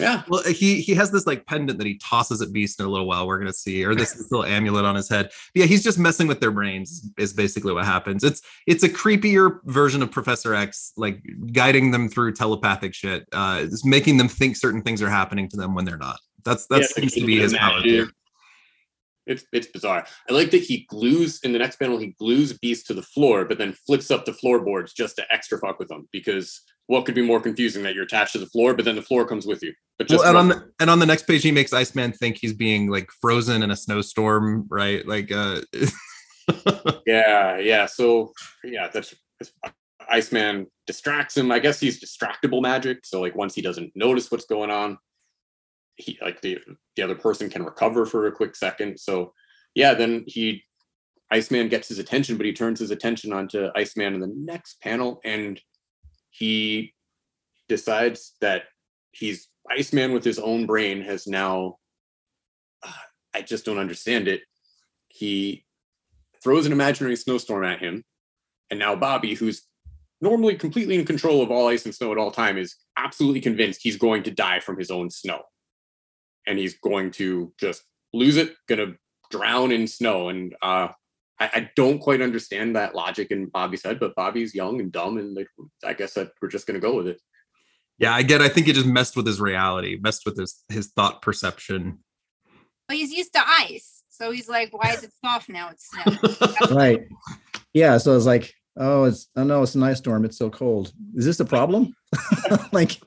Yeah. Well, he he has this like pendant that he tosses at Beast in a little while. We're gonna see, or this [laughs] little amulet on his head. But yeah, he's just messing with their brains. Is basically what happens. It's it's a creepier version of Professor X, like guiding them through telepathic shit. Uh, it's making them think certain things are happening to them when they're not. That's that yeah, seems to be his power. Too. It's it's bizarre. I like that he glues in the next panel. He glues Beast to the floor, but then flips up the floorboards just to extra fuck with them. Because what could be more confusing that you're attached to the floor, but then the floor comes with you. But just well, and on the and on the next page, he makes Iceman think he's being like frozen in a snowstorm, right? Like, uh [laughs] yeah, yeah. So yeah, that's, that's Iceman distracts him. I guess he's distractible magic. So like once he doesn't notice what's going on, he like the the other person can recover for a quick second. So yeah, then he Iceman gets his attention, but he turns his attention onto Iceman in the next panel, and he decides that he's Iceman with his own brain has now. Uh, I just don't understand it. He throws an imaginary snowstorm at him, and now Bobby, who's normally completely in control of all ice and snow at all time, is absolutely convinced he's going to die from his own snow and he's going to just lose it, gonna drown in snow. And uh, I, I, don't quite understand that logic in Bobby's head, but Bobby's young and dumb, and like, I guess that we're just gonna go with it. Yeah, I get. I think it just messed with his reality, messed with his his thought perception. But he's used to ice, so he's like, "Why is it soft now? It's snow." [laughs] right. Yeah. So it's like, oh, it's oh no, it's an ice storm. It's so cold. Is this a problem? [laughs] like,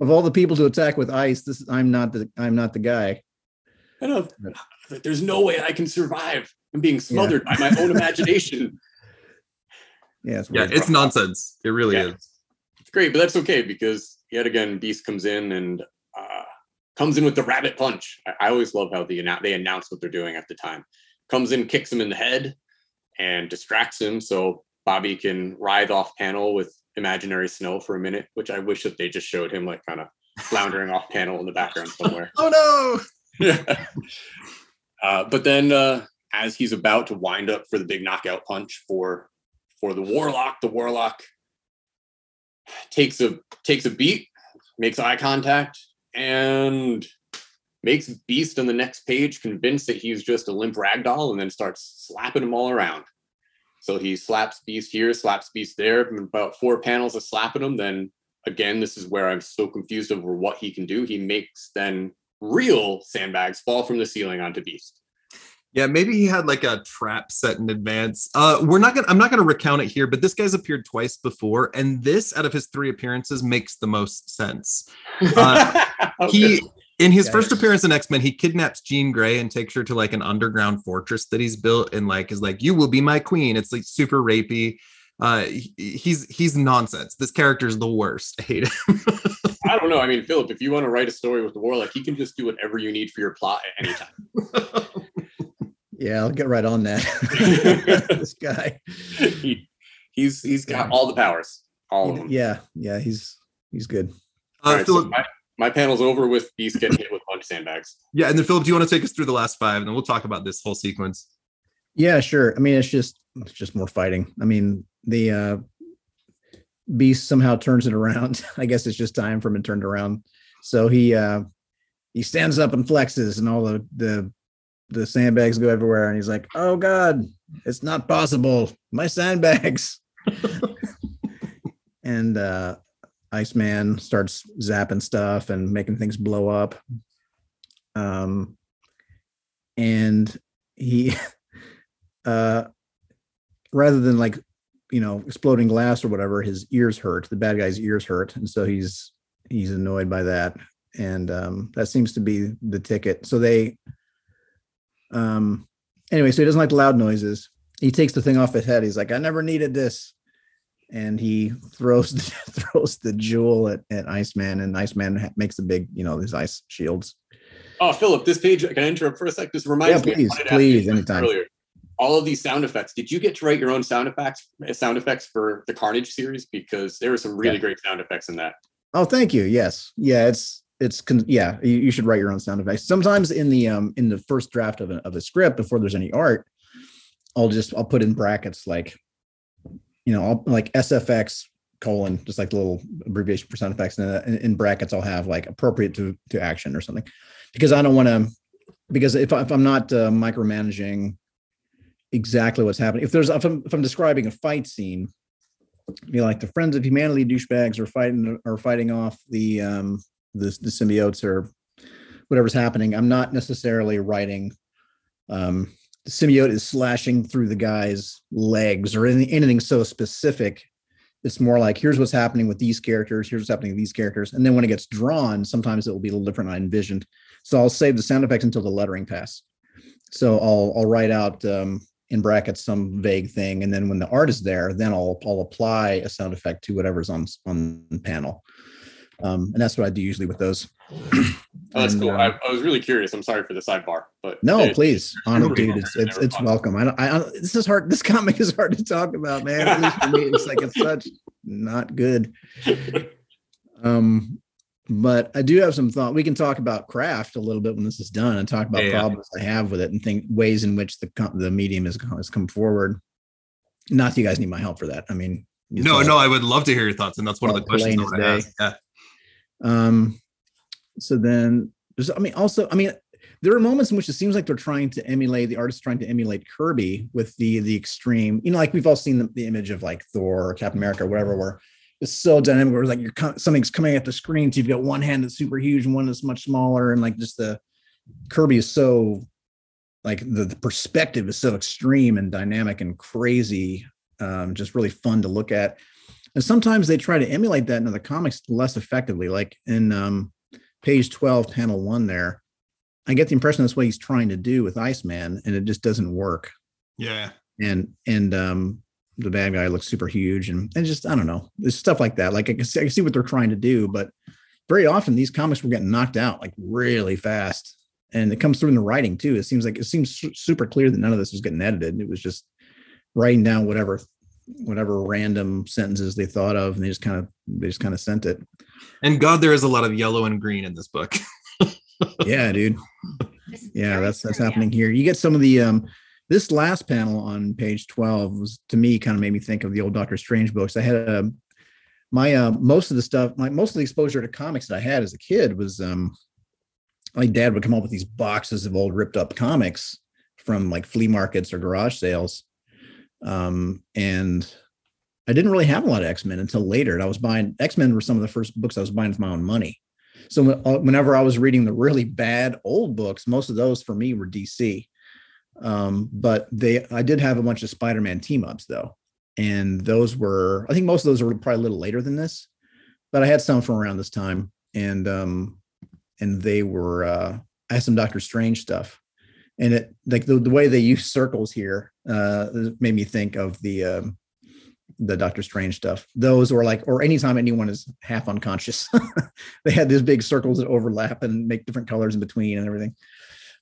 of all the people to attack with ice, this I'm not the I'm not the guy. I know. There's no way I can survive. I'm being smothered yeah. by my own [laughs] imagination. Yeah, it's, yeah, it's nonsense. It really yeah. is. It's great, but that's okay because yet again, Beast comes in and uh, comes in with the rabbit punch. I, I always love how the they announce what they're doing at the time. Comes in, kicks him in the head, and distracts him. So Bobby can writhe off panel with imaginary snow for a minute, which I wish that they just showed him like kind of floundering off panel in the background somewhere. [laughs] oh no! yeah. Uh, but then uh, as he's about to wind up for the big knockout punch for for the warlock, the warlock takes a takes a beat, makes eye contact, and makes Beast on the next page convinced that he's just a limp ragdoll, and then starts slapping him all around. So he slaps Beast here, slaps Beast there, about four panels of slapping him. Then again, this is where I'm so confused over what he can do. He makes then real sandbags fall from the ceiling onto Beast. Yeah, maybe he had like a trap set in advance. Uh, we're not gonna. I'm not gonna recount it here, but this guy's appeared twice before, and this out of his three appearances makes the most sense. [laughs] Uh, okay. He in his first appearance in X Men, he kidnaps Jean Grey and takes her to like an underground fortress that he's built, and like is like, "You will be my queen." It's like super rapey. Uh, he, he's he's nonsense. This character is the worst. I hate him. [laughs] I don't know. I mean, Philip, if you want to write a story with the Warlock, he can just do whatever you need for your plot at any time. [laughs] yeah, I'll get right on that. [laughs] this guy, he, he's he's got all the powers, all of them. Yeah, yeah, he's he's good. Uh, right, Philip, so my, my panel's over with Beast getting hit with a bunch of sandbags. Yeah, and then Philip, do you want to take us through the last five, and then we'll talk about this whole sequence? Yeah, sure. I mean, it's just it's just more fighting. I mean, the uh Beast somehow turns it around. [laughs] I guess it's just time for him to turn it around. So he uh he stands up and flexes, and all the the the sandbags go everywhere, and he's like, "Oh God, it's not possible! My sandbags!" [laughs] and uh, Iceman starts zapping stuff and making things blow up. Um, and he, [laughs] uh, rather than like, you know, exploding glass or whatever, his ears hurt. The bad guy's ears hurt, and so he's he's annoyed by that, and um, that seems to be the ticket. So they, um, anyway, so he doesn't like loud noises. He takes the thing off his head. He's like, I never needed this and he throws the, [laughs] throws the jewel at, at Iceman, and Iceman makes a big, you know, these ice shields. Oh, Philip, this page, can I interrupt for a sec? This reminds yeah, please, me. Please, anytime. Earlier. All of these sound effects. Did you get to write your own sound effects sound effects for the Carnage series? Because there were some really yeah. great sound effects in that. Oh, thank you. Yes. Yeah, it's it's yeah, you, you should write your own sound effects. Sometimes in the um in the first draft of a, of a script before there's any art, I'll just I'll put in brackets like you know, I'll like SFX colon, just like the little abbreviation for sound effects. And in, brackets, I'll have like appropriate to, to action or something because I don't want to, because if, I, if I'm not uh, micromanaging exactly what's happening, if there's, if I'm, if I'm describing a fight scene, be like the friends of humanity douchebags are fighting, are fighting off the, um, the, the symbiotes or whatever's happening. I'm not necessarily writing, um, the symbiote is slashing through the guy's legs or anything, anything so specific. It's more like here's what's happening with these characters, here's what's happening with these characters. And then when it gets drawn, sometimes it will be a little different I envisioned. So I'll save the sound effects until the lettering pass. So I'll I'll write out um, in brackets some vague thing, and then when the art is there, then I'll I'll apply a sound effect to whatever's on on panel. Um, and that's what I do usually with those. [clears throat] Oh, that's and, cool. Uh, I, I, was really curious. I'm sorry for the sidebar, but no, it, please, [laughs] honor, dude, it's it's, it's welcome. I don't. I, don't, this is hard. This comic is hard to talk about, man. At least for me, it's like it's such not good. [laughs] Um, but I do have some thought. We can talk about craft a little bit when this is done, and talk about yeah, problems yeah. I have with it, and think ways in which the the medium has has come forward. Not that you guys need my help for that. I mean, no, no, I would love to hear your thoughts, and that's one of the questions I want to ask. Yeah. Um, so then there's, I mean, also, I mean, there are moments in which it seems like they're trying to emulate the artist trying to emulate Kirby with the the extreme, you know, like we've all seen the, the image of like Thor or Captain America or whatever, where it's so dynamic, where like you're something's coming at the screen, so you've got one hand that's super huge and one that's much smaller, and like just the Kirby is so like the, the perspective is so extreme and dynamic and crazy, um, just really fun to look at. And sometimes they try to emulate that in the comics less effectively. Like in um, page 12, panel one, there, I get the impression that's what he's trying to do with Iceman, and it just doesn't work. Yeah. And and um, the bad guy looks super huge, and, and just I don't know, there's stuff like that. Like I can, see, I can see what they're trying to do, but very often these comics were getting knocked out like really fast, and it comes through in the writing too. It seems like it seems super clear that none of this was getting edited. It was just writing down whatever whatever random sentences they thought of and they just kind of they just kind of sent it. And god there is a lot of yellow and green in this book. [laughs] Yeah dude. Yeah that's that's happening here. You get some of the um this last panel on page 12 was to me kind of made me think of the old doctor strange books. I had a um, my uh most of the stuff my most of the exposure to comics that i had as a kid was um my dad would come up with these boxes of old ripped up comics from like flea markets or garage sales um, and I didn't really have a lot of X Men until later. And I was buying X Men were some of the first books I was buying with my own money. So uh, whenever I was reading the really bad old books, most of those for me were DC. Um, but they, I did have a bunch of Spider Man team ups though, and those were, I think most of those were probably a little later than this, but I had some from around this time, and um, and they were, uh, I had some Doctor Strange stuff and it like the, the way they use circles here uh made me think of the um the Doctor Strange stuff. Those were like, or anytime anyone is half unconscious, [laughs] they had these big circles that overlap and make different colors in between and everything.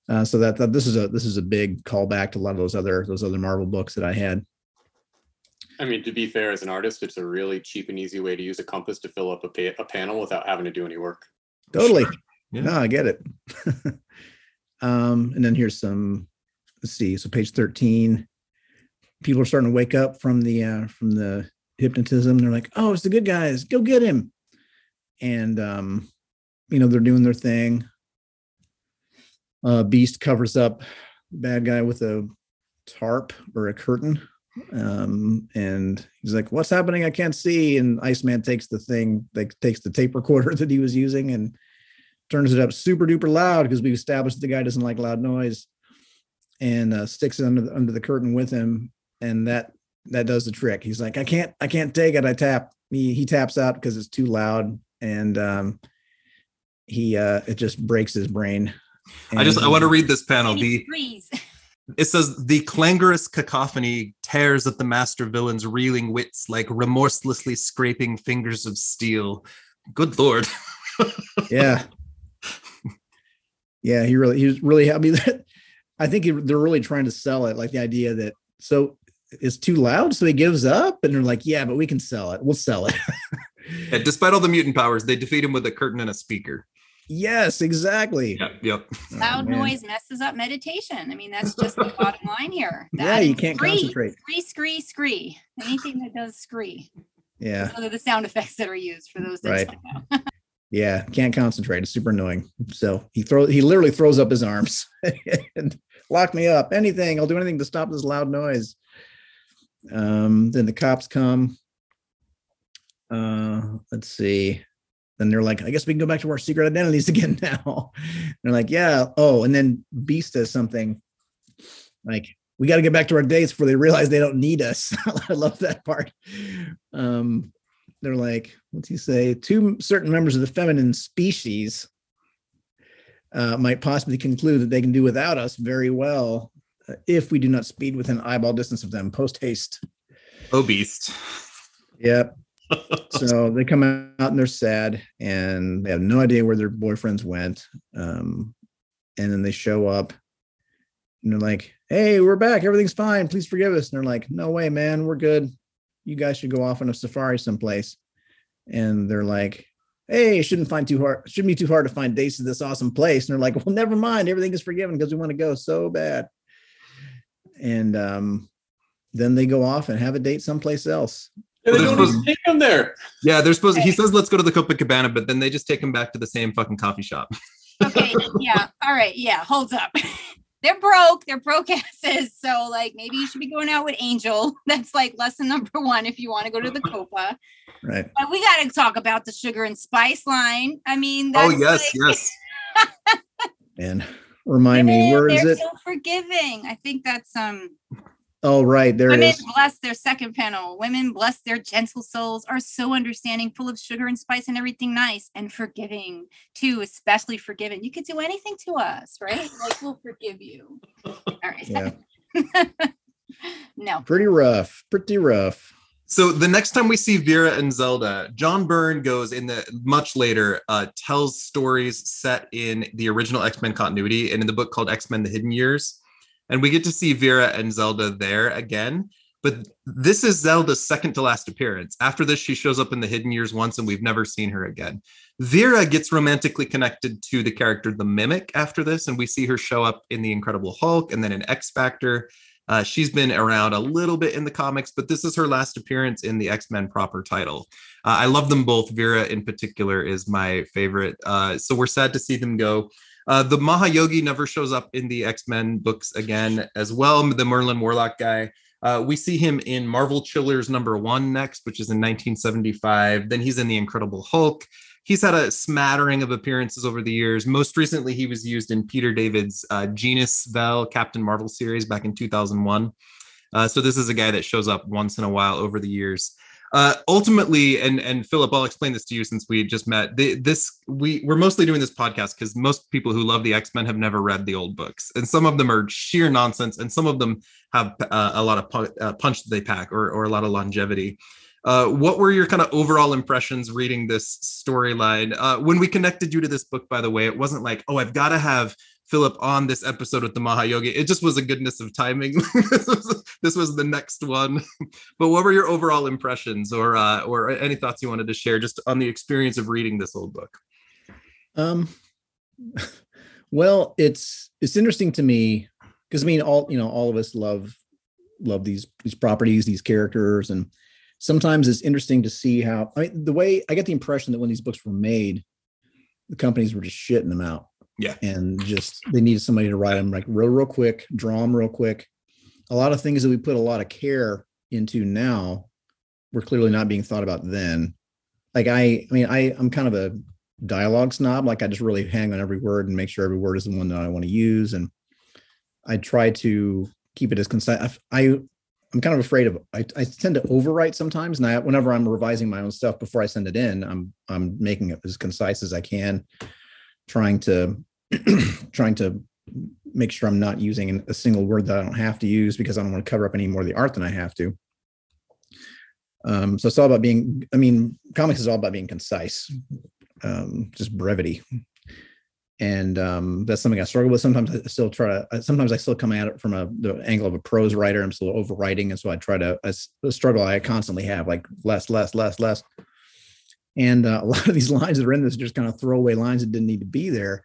Uh, so that, that this is a this is a big callback to a lot of those other those other Marvel books that I had. I mean, to be fair, as an artist, it's a really cheap and easy way to use a compass to fill up a, pa- a panel without having to do any work. Totally. Sure. Yeah. No, I get it. [laughs] Um, and then here's some, let's see, so page 13. People are starting to wake up from the uh, from the hypnotism. They're like, oh, it's the good guys, go get him. And um, you know, they're doing their thing. uh, Beast covers up bad guy with a tarp or a curtain. Um, and he's like, What's happening? I can't see. And Iceman takes the thing, like takes the tape recorder [laughs] that he was using and turns it up super duper loud because we've established the guy doesn't like loud noise and uh, sticks it under the, under the curtain with him. And that that does the trick. He's like, I can't, I can't take it. I tap. He he taps out because it's too loud. And um he uh it just breaks his brain. I just I want to read this panel. And The screams. [laughs] it says the clangorous cacophony tears at the master villain's reeling wits like remorselessly scraping fingers of steel. Good lord. [laughs] yeah yeah he really he was really happy [laughs] that i think he- they're really trying to sell it like the idea that so it's too loud so he gives up and they're like yeah but we can sell it we'll sell it [laughs] Yeah, despite all the mutant powers, they defeat him with a curtain and a speaker. yes exactly Yep, yep. Oh, Loud man. noise messes up meditation. I mean, that's just the bottom [laughs] line here. yeah That you can't scree, concentrate Scree, scree, scree. Anything that does scree. yeah Those are the sound effects that are used for those that Right. Yeah can't concentrate. It's super annoying. So he throw he literally throws up his arms [laughs] and lock me up. Anything. I'll do anything to stop this loud noise. Um then the cops come. Uh let's see. Then they're like i guess we can go back to our secret identities [laughs] again now. They're like yeah. Oh and then beast does something like we got to get back to our dates before they realize they don't need us. [laughs] I love that part. Um they're like, what's he say? Two certain members of the feminine species uh, might possibly conclude that they can do without us very well uh, if we do not speed within eyeball distance of them post haste. Oh beast. Yep. [laughs] so they come out and they're sad and they have no idea where their boyfriends went. Um, and then they show up and they're like, hey, we're back. Everything's fine. Please forgive us. And they're like, no way, man. We're good. You guys should go off on a safari someplace. And they're like, hey, it shouldn't find too hard. Shouldn't be too hard to find dates to this awesome place. And they're like, well, never mind. Everything is forgiven because we want to go so bad. And um, then they go off and have a date someplace else. Yeah, they Well, don't there's even take them there. Yeah, they're supposed he says let's go to the Copacabana, but then they just take him back to the same fucking coffee shop. Okay, yeah. All right, yeah. Holds up. [laughs] They're broke. They're broke [laughs] asses. So, like, maybe you should be going out with Angel. [laughs] That's like lesson number one if you want to go to the Copa. Right. But we got to talk about the sugar and spice line. I mean, Oh that's yes, like, yes. [laughs] And remind me, where is they're it? so forgiving. I think that's um Oh, right. There it women bless their second panel. Women bless their gentle souls are so understanding, full of sugar and spice and everything nice and forgiving too, especially forgiving. You could do anything to us, right? Like we'll forgive you. All right. Yeah. [laughs] no. Pretty rough. Pretty rough. So the next time we see Vera and Zelda, John Byrne goes in the much later, uh, tells stories set in the original X-Men continuity and in the book called X-Men: The Hidden Years, and we get to see Vera and Zelda there again. But this is Zelda's second to last appearance. After this, she shows up in the Hidden Years once, and we've never seen her again. Vera gets romantically connected to the character the Mimic after this, and we see her show up in the Incredible Hulk and then in X Factor. Uh, she's been around a little bit in the comics, but this is her last appearance in the X Men proper title. Uh, I love them both. Vera, in particular, is my favorite. Uh, so we're sad to see them go. Uh, the Mahayogi never shows up in the X Men books again, as well. The Merlin Warlock guy. Uh, we see him in Marvel Chillers number one next, which is in 1975. Then he's in the Incredible Hulk. He's had a smattering of appearances over the years. Most recently, he was used in Peter David's uh, Genis-Vell Captain Marvel series back in 2001. Uh, so this is a guy that shows up once in a while over the years. Uh, ultimately, and and Philip, I'll explain this to you since we just met. The, this we we're mostly doing this podcast because most people who love the X Men have never read the old books, and some of them are sheer nonsense, and some of them have uh, a lot of pu- uh, punch that they pack or or a lot of longevity. Uh, what were your kind of overall impressions reading this storyline? Uh, when we connected you to this book, by the way, it wasn't like, oh, I've got to have Philip on this episode with the Mahayogi. It just was a goodness of timing. [laughs] this, was, the next one. [laughs] but what were your overall impressions, or uh, or any thoughts you wanted to share, just on the experience of reading this old book? Um, well, it's it's interesting to me because I mean, all you know, all of us love love these these properties, these characters, and sometimes it's interesting to see how. I mean, the way I get the impression that when these books were made, the companies were just shitting them out. Yeah. And just they needed somebody to write them like real, real quick, draw them real quick. A lot of things that we put a lot of care into now were clearly not being thought about then. Like I, I mean, I, I'm kind of a dialogue snob. Like I just really hang on every word and make sure every word is the one that I want to use. And I try to keep it as concise. I, I I'm kind of afraid of. I, I tend to overwrite sometimes, and I, whenever I'm revising my own stuff before I send it in, I'm I'm making it as concise as I can, trying to [clears throat] trying to make sure I'm not using a single word that I don't have to use because I don't want to cover up any more of the art than I have to. Um, so it's all about being. I mean, comics is all about being concise, um, just brevity and um, that's something I struggle with. Sometimes I still try to. Sometimes I still come at it from a the angle of a prose writer. I'm still overwriting, and so I try to. A struggle I constantly have, like less, less, less, less. And uh, [laughs] a lot of these lines that are in this are just kind of throwaway lines that didn't need to be there.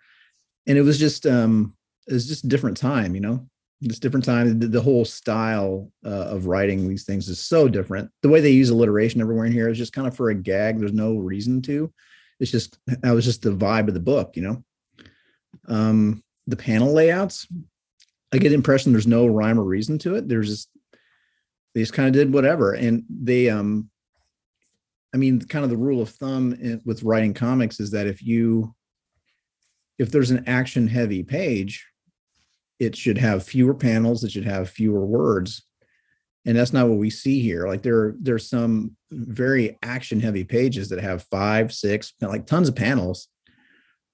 And it was just, um, it was just a different time, you know, just different time. The, the whole style uh, of writing these things is so different. The way they use alliteration everywhere in here is just kind of for a gag. There's no reason to. It's just that was just the vibe of the book, you know um, the panel layouts, I get the impression there's no rhyme or reason to it. There's just they just kind of did whatever, and they um, I mean, kind of the rule of thumb in, with writing comics is that if you if there's an action heavy page, it should have fewer panels, it should have fewer words. And that's not what we see here. Like there, there's some very action heavy pages that have five, six, like tons of panels.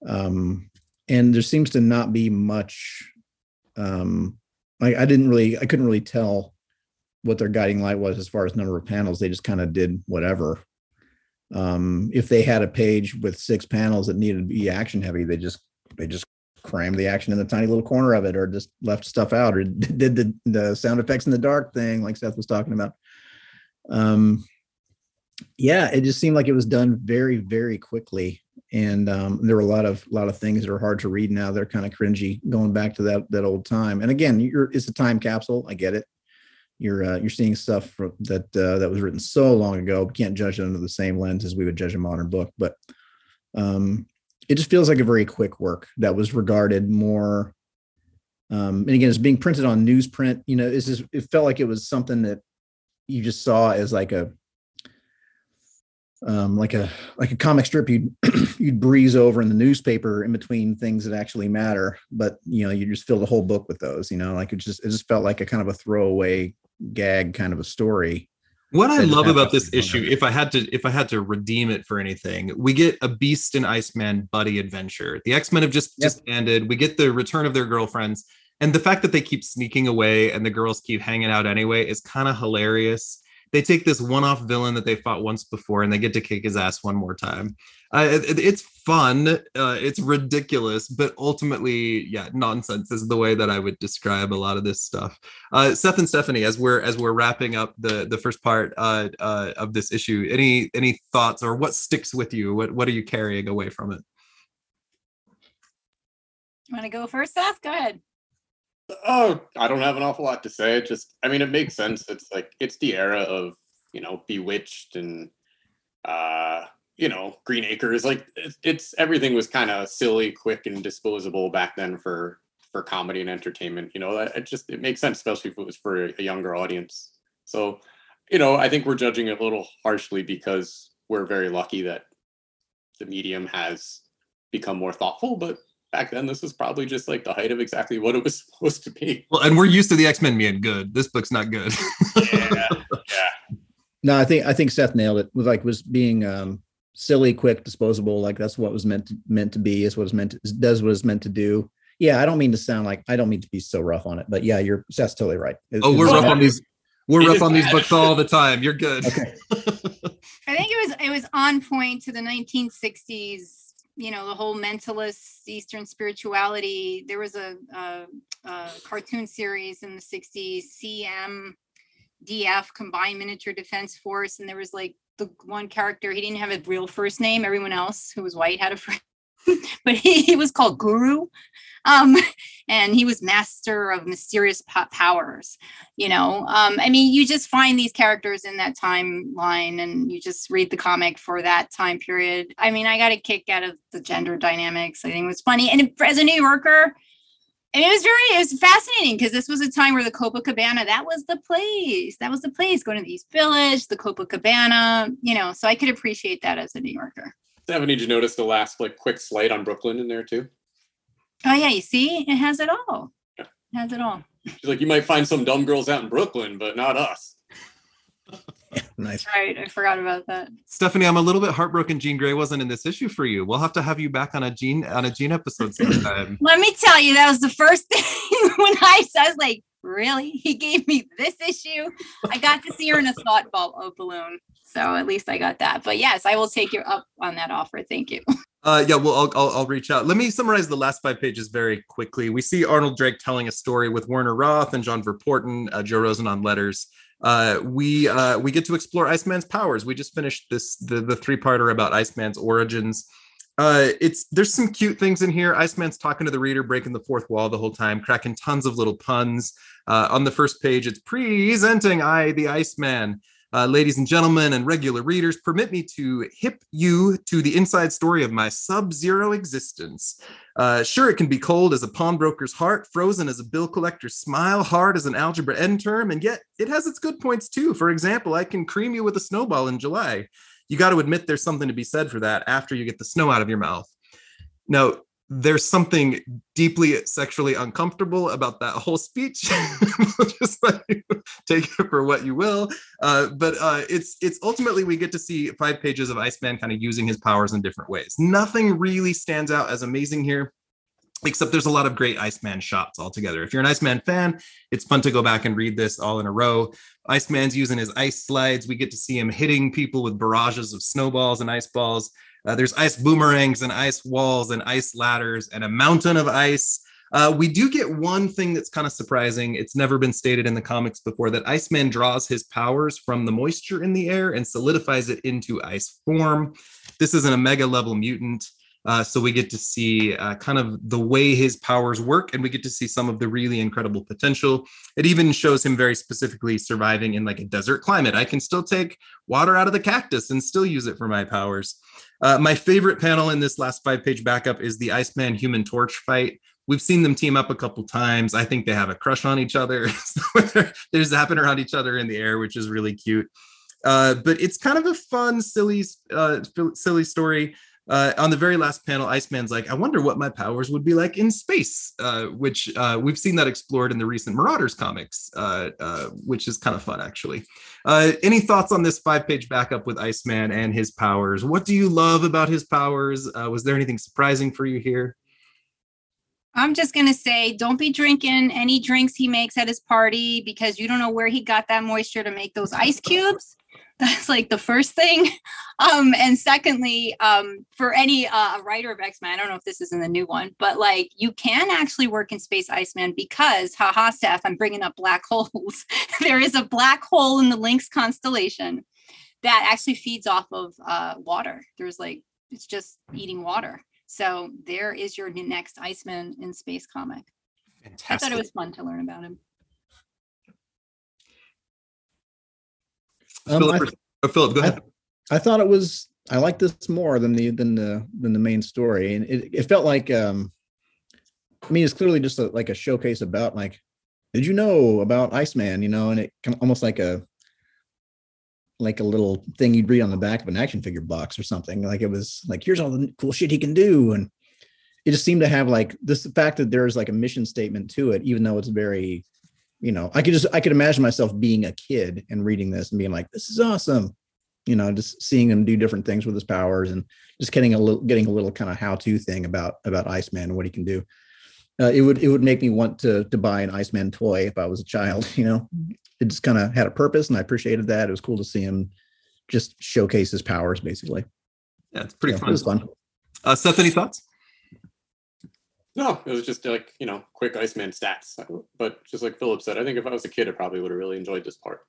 Um, and there seems to not be much um I, I didn't really i couldn't really tell what their guiding light was as far as number of panels they just kind of did whatever um if they had a page with six panels that needed to be action heavy they just they just crammed the action in the tiny little corner of it or just left stuff out or [laughs] did the the sound effects in the dark thing like seth was talking about um yeah it just seemed like it was done very very quickly and um, there were a lot of a lot of things that are hard to read now. They're kind of cringy, going back to that that old time. And again, you're it's a time capsule. I get it. You're uh, you're seeing stuff from, that uh, that was written so long ago. We can't judge it under the same lens as we would judge a modern book, but um, it just feels like a very quick work that was regarded more. Um, and again, it's being printed on newsprint. You know, it's just, it felt like it was something that you just saw as like a um, like a like a comic strip you'd [clears throat] you'd breeze over in the newspaper in between things that actually matter but you know you just fill the whole book with those you know like it just it just felt like a kind of a throwaway gag kind of a story. What i love about this issue if i had to if i had to redeem it for anything we get a beast and iceman buddy adventure. The x-men have just yep. just ended. We get the return of their girlfriends. And the fact that they keep sneaking away and the girls keep hanging out anyway is kind of hilarious they take this one-off villain that they fought once before and they get to kick his ass one more time. Uh, it, it's fun, uh, it's ridiculous, but ultimately, yeah, nonsense is the way that I would describe a lot of this stuff. Uh, Seth and Stephanie, as we're as we're wrapping up the the first part uh, uh, of this issue, any any thoughts or what sticks with you? What what are you carrying away from it? You want to go first, Seth? Go ahead. Oh, I don't have an awful lot to say. Just, I mean, it makes sense. It's like it's the era of you know Bewitched and uh, you know Green Acres. Like it's, it's everything was kind of silly, quick, and disposable back then for for comedy and entertainment. You know, it just it makes sense, especially if it was for a younger audience. So, you know, I think we're judging it a little harshly because we're very lucky that the medium has become more thoughtful, but back then this was probably just like the height of exactly what it was [laughs] supposed to be. Well, and we're used to the X-Men being good. This book's not good. yeah. Yeah. No, I think I think Seth nailed it. Was like was being um silly, quick, disposable. Like that's what was meant to, meant to be. Is what it's meant to, does what it's meant to do. Yeah, I don't mean to sound like I don't mean to be so rough on it, but yeah, you're Seth's totally right. oh, we're rough on these. We're rough on these books all the time. You're good. Okay. [laughs] I think it was it was on point to the 1960s you know the whole mentalist eastern spirituality there was a, a, a, cartoon series in the 60s cmdf combined miniature defense force and there was like the one character he didn't have a real first name everyone else who was white had a [laughs] [laughs] but he, he was called Guru. Um, [laughs] and he was master of mysterious po- powers. You know, um, I mean, you just find these characters in that timeline and you just read the comic for that time period. I mean, I got a kick out of the gender dynamics. I think it was funny. And as a New Yorker, it was very it was fascinating because this was a time where the Copacabana that was the place that was the place going to the East Village the Copacabana you know so I could appreciate that as a New Yorker. Stephanie, did you notice the last like quick slide on Brooklyn in there too? Oh yeah, you see, it has it all. Yeah. It has it all. She's like, you might find some dumb girls out in Brooklyn, but not us. [laughs] nice. Right, I forgot about that. Stephanie, I'm a little bit heartbroken. Jean Grey wasn't in this issue for you. We'll have to have you back on a Jean on a Jean episode [laughs] sometime. Let me tell you, that was the first [laughs] thing when I said, like, really? He gave me this issue. I got to see her in a thought ball balloon. So at least I got that. But yes, I will take you up on that offer. Thank you. [laughs] Uh, yeah, well, I'll, I'll, I'll reach out. Let me summarize the last five pages very quickly. We see Arnold Drake telling a story with Werner Roth and John Verpoorten, uh, Joe Rosen on letters. Uh, we uh, we get to explore Iceman's powers. We just finished this the the three parter about Iceman's origins. Uh, it's there's some cute things in here. Iceman's talking to the reader, breaking the fourth wall the whole time, cracking tons of little puns. Uh, on the first page, it's presenting I, the Iceman. Uh, ladies and gentlemen, and regular readers, permit me to hip you to the inside story of my sub zero existence. Uh, sure, it can be cold as a pawnbroker's heart, frozen as a bill collector's smile, hard as an algebra end term, and yet it has its good points too. For example, I can cream you with a snowball in July. You got to admit there's something to be said for that after you get the snow out of your mouth. Now, there's something deeply sexually uncomfortable about that whole speech. [laughs] Just like, take it for what you will. Uh, but uh, it's it's ultimately we get to see five pages of Iceman kind of using his powers in different ways. Nothing really stands out as amazing here. Except there's a lot of great Iceman shots altogether. If you're an Iceman fan, it's fun to go back and read this all in a row. Iceman's using his ice slides. We get to see him hitting people with barrages of snowballs and ice balls. Uh, there's ice boomerangs and ice walls and ice ladders and a mountain of ice. Uh, we do get one thing that's kind of surprising. It's never been stated in the comics before that Iceman draws his powers from the moisture in the air and solidifies it into ice form. This is an Omega level mutant. Uh, so we get to see uh, kind of the way his powers work, and we get to see some of the really incredible potential. It even shows him very specifically surviving in like a desert climate. I can still take water out of the cactus and still use it for my powers. Uh, my favorite panel in this last five page backup is the Iceman Human Torch fight. We've seen them team up a couple times. I think they have a crush on each other. [laughs] they're, they're zapping around each other in the air, which is really cute. Uh, but it's kind of a fun, silly, uh, silly story. Uh, on the very last panel, Iceman's like, I wonder what my powers would be like in space, uh, which uh, we've seen that explored in the recent Marauders comics, uh, uh, which is kind of fun, actually. Uh, any thoughts on this five page backup with Iceman and his powers? What do you love about his powers? was there anything surprising for you here? I'm just going to say don't be drinking any drinks he makes at his party because you don't know where he got that moisture to make those ice cubes. That's like the first thing. [laughs] Um, and secondly, um, for any uh, writer of X Men, I don't know if this is in the new one, but like you can actually work in Space Iceman because, haha, Seth, I'm bringing up black [laughs] holes. there is a black hole in the Lynx constellation that actually feeds off of uh, water. There's like, it's just eating water. So there is your next Iceman in space comic. Fantastic. I thought it was fun to learn about him. Um, Philip, I, oh, Philip, go ahead. I, I, thought it was. I like this more than the than the than the main story, and it, it felt like. um I mean, it's clearly just a, like a showcase about like, did you know about Iceman? You know, and it kind of almost like a like a little thing you'd read on the back of an action figure box or something. Like it was like, here's all the cool shit he can do, and it just seemed to have like this the fact that there's like a mission statement to it, even though it's very you know, I could just I could imagine myself being a kid and reading this and being like, this is awesome. You know, just seeing him do different things with his powers and just getting a little getting a little kind of how-to thing about about Iceman and what he can do. Uh, it would it would make me want to to buy an Iceman toy if I was a child. [laughs] You know, it just kind of had a purpose, and I appreciated that. It was cool to see him just showcase his powers, basically. Yeah, it's pretty yeah, fun. It was fun. Uh, Seth, any thoughts? No, it was just like, you know, quick Iceman stats. But just like Philip said, I think if I was a kid, I probably would have really enjoyed this part.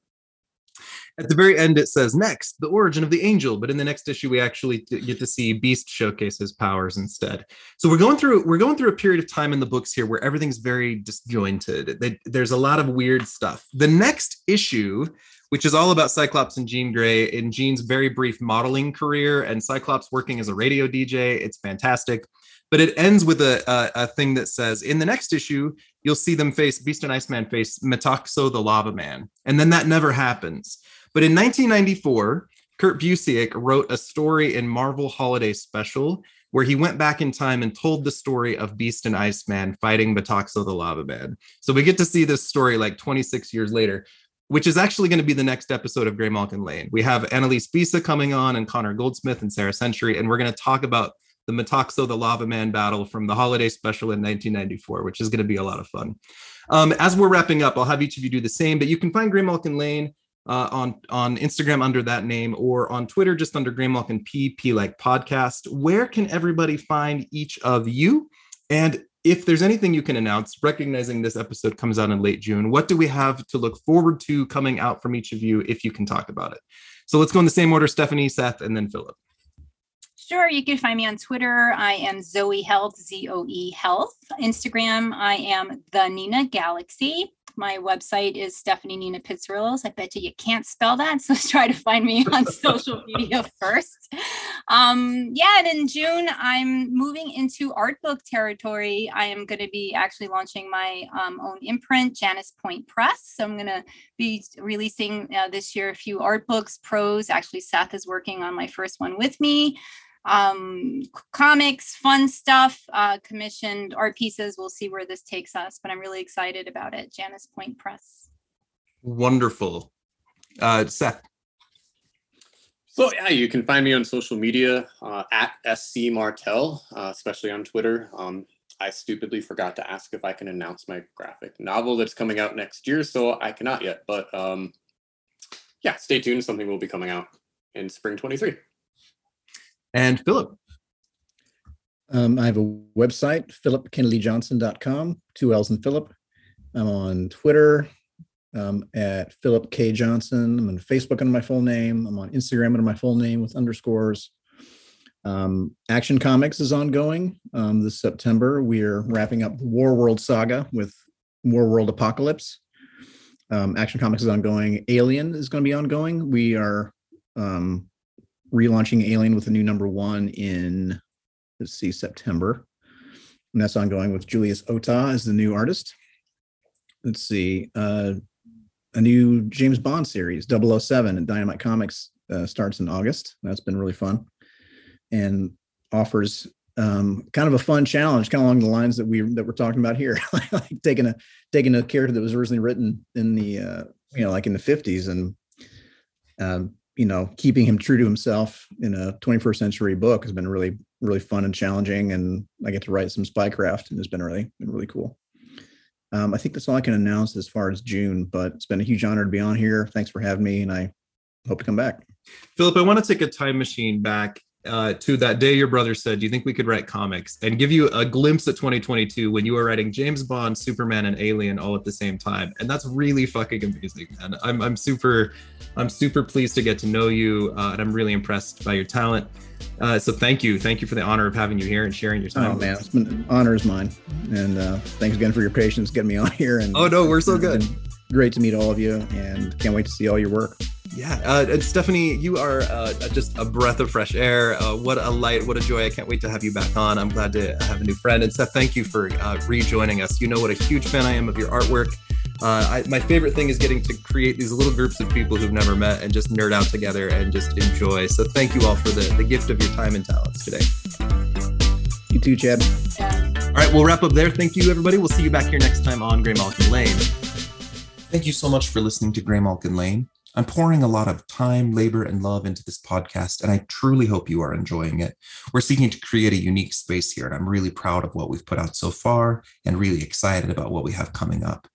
At the very end, it says next the origin of the angel, but in the next issue, we actually get to see Beast showcase his powers instead. So we're going through we're going through a period of time in the books here where everything's very disjointed. There's a lot of weird stuff. The next issue which is all about Cyclops and Jean Grey in Jean's very brief modeling career and Cyclops working as a radio DJ. It's fantastic. But it ends with a, a, a thing that says in the next issue, you'll see them face Beast and Iceman face Metaxo the Lava Man. And then that never happens. But in 1994, Kurt Busiek wrote a story in Marvel Holiday Special where he went back in time and told the story of Beast and Iceman fighting Metaxo the Lava Man. So we get to see this story like 26 years later which is actually going to be the next episode of Graymalkin Lane. We have Annalise Bissa coming on and Connor Goldsmith and Sara Century, and we're going to talk about the Metaxo, the Lava Man battle from the holiday special in 1994, which is going to be a lot of fun. Um, as we're wrapping up, I'll have each of you do the same, but you can find Graymalkin Lane uh, on on Instagram under that name or on Twitter just under Graymalkin P P like podcast. Where can everybody find each of you? And if there's anything you can announce, recognizing this episode comes out in late June, what do we have to look forward to coming out from each of you if you can talk about it? So let's go in the same order Stephanie, Seth, and then Philip. Sure, you can find me on Twitter. I am Zoe Health, Z O E Health. Instagram, I am the Nina Galaxy. My website is Stephanie Nina Pizzarillos. I bet you you can't spell that, [laughs] so try to find me on [laughs] social media first. Um, yeah, and in June, I'm moving into art book territory. I am going to be actually launching my um, own imprint, Janice Point Press. So I'm going to be releasing uh, this year a few art books, prose. Actually, Seth is working on my first one with me um, comics, fun stuff, uh, commissioned art pieces. We'll see where this takes us, but I'm really excited about it. Janice Point Press. Wonderful. Uh, Seth. So yeah, you can find me on social media uh, at SC Martel, uh, especially on Twitter. Um, I stupidly forgot to ask if I can announce my graphic novel that's coming out next year, so I cannot yet. But um, yeah, stay tuned. Something will be coming out in spring 23. And Philip. Um, I have a website, philipkennedyjohnson.com, two L's in Philip. I'm on Twitter um, at Philip K. Johnson. I'm on Facebook under my full name. I'm on Instagram under my full name with underscores. Um, Action Comics is ongoing um, this September. We are wrapping up the Warworld saga with Warworld Apocalypse. Um, Action Comics is ongoing. Alien is going to be ongoing. We are um, relaunching Alien with a new number one in let's see September, and that's ongoing with Julius Ohta as the new artist. Let's see, uh, a new James Bond series 007 at Dynamite Comics uh, starts in August. That's been really fun, and offers um, kind of a fun challenge, kind of along the lines that we that we're talking about here, [laughs] like taking a taking a character that was originally written in the uh, you know like in the 50s and um, you know, keeping him true to himself in a 21st century book has been really, really fun and challenging. And I get to write some spycraft and it's been really, been really cool. Um, I think that's all I can announce as far as June, but it's been a huge honor to be on here. Thanks for having me, and I hope to come back. Philip, I want to take a time machine back uh, to that day your brother said, Do you think we could write comics? And give you a glimpse at 2022 when you were writing James Bond, Superman, and Alien all at the same time. And that's really fucking amazing, man. I'm, I'm super, I'm super pleased to get to know you. Uh, and I'm really impressed by your talent. Uh, so thank you. Thank you for the honor of having you here and sharing your time. Oh, man. It's been honor is mine. And uh, thanks again for your patience getting me on here. And Oh, no, we're so good. Great to meet all of you and can't wait to see all your work. Yeah, uh, Stephanie, you are uh, just a breath of fresh air. Uh, what a light, what a joy. I can't wait to have you back on. I'm glad to have a new friend. And Seth, thank you for uh, rejoining us. You know what a huge fan I am of your artwork. Uh, I, my favorite thing is getting to create these little groups of people who've never met and just nerd out together and just enjoy. So thank you all for the, the gift of your time and talents today. You too, Chad. All right, we'll wrap up there. Thank you, everybody. We'll see you back here next time on Gray Graymalkin Lane. Thank you so much for listening to Graymalkin Lane. I'm pouring a lot of time, labor, and love into this podcast, and I truly hope you are enjoying it. We're seeking to create a unique space here, and I'm really proud of what we've put out so far and really excited about what we have coming up.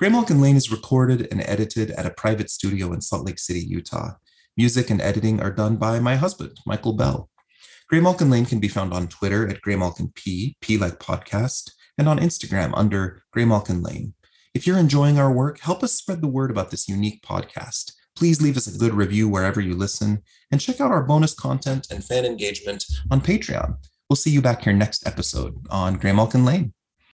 Graymalkin Lane is recorded and edited at a private studio in Salt Lake City, Utah. Music and editing are done by my husband, Michael Bell. Graymalkin Lane can be found on Twitter at Graymalkin P, P like podcast, and on Instagram under Graymalkin Lane. If you're enjoying our work, help us spread the word about this unique podcast Please leave us a good review wherever you listen and check out our bonus content and fan engagement on Patreon. We'll see you back here next episode on Graymalkin Lane.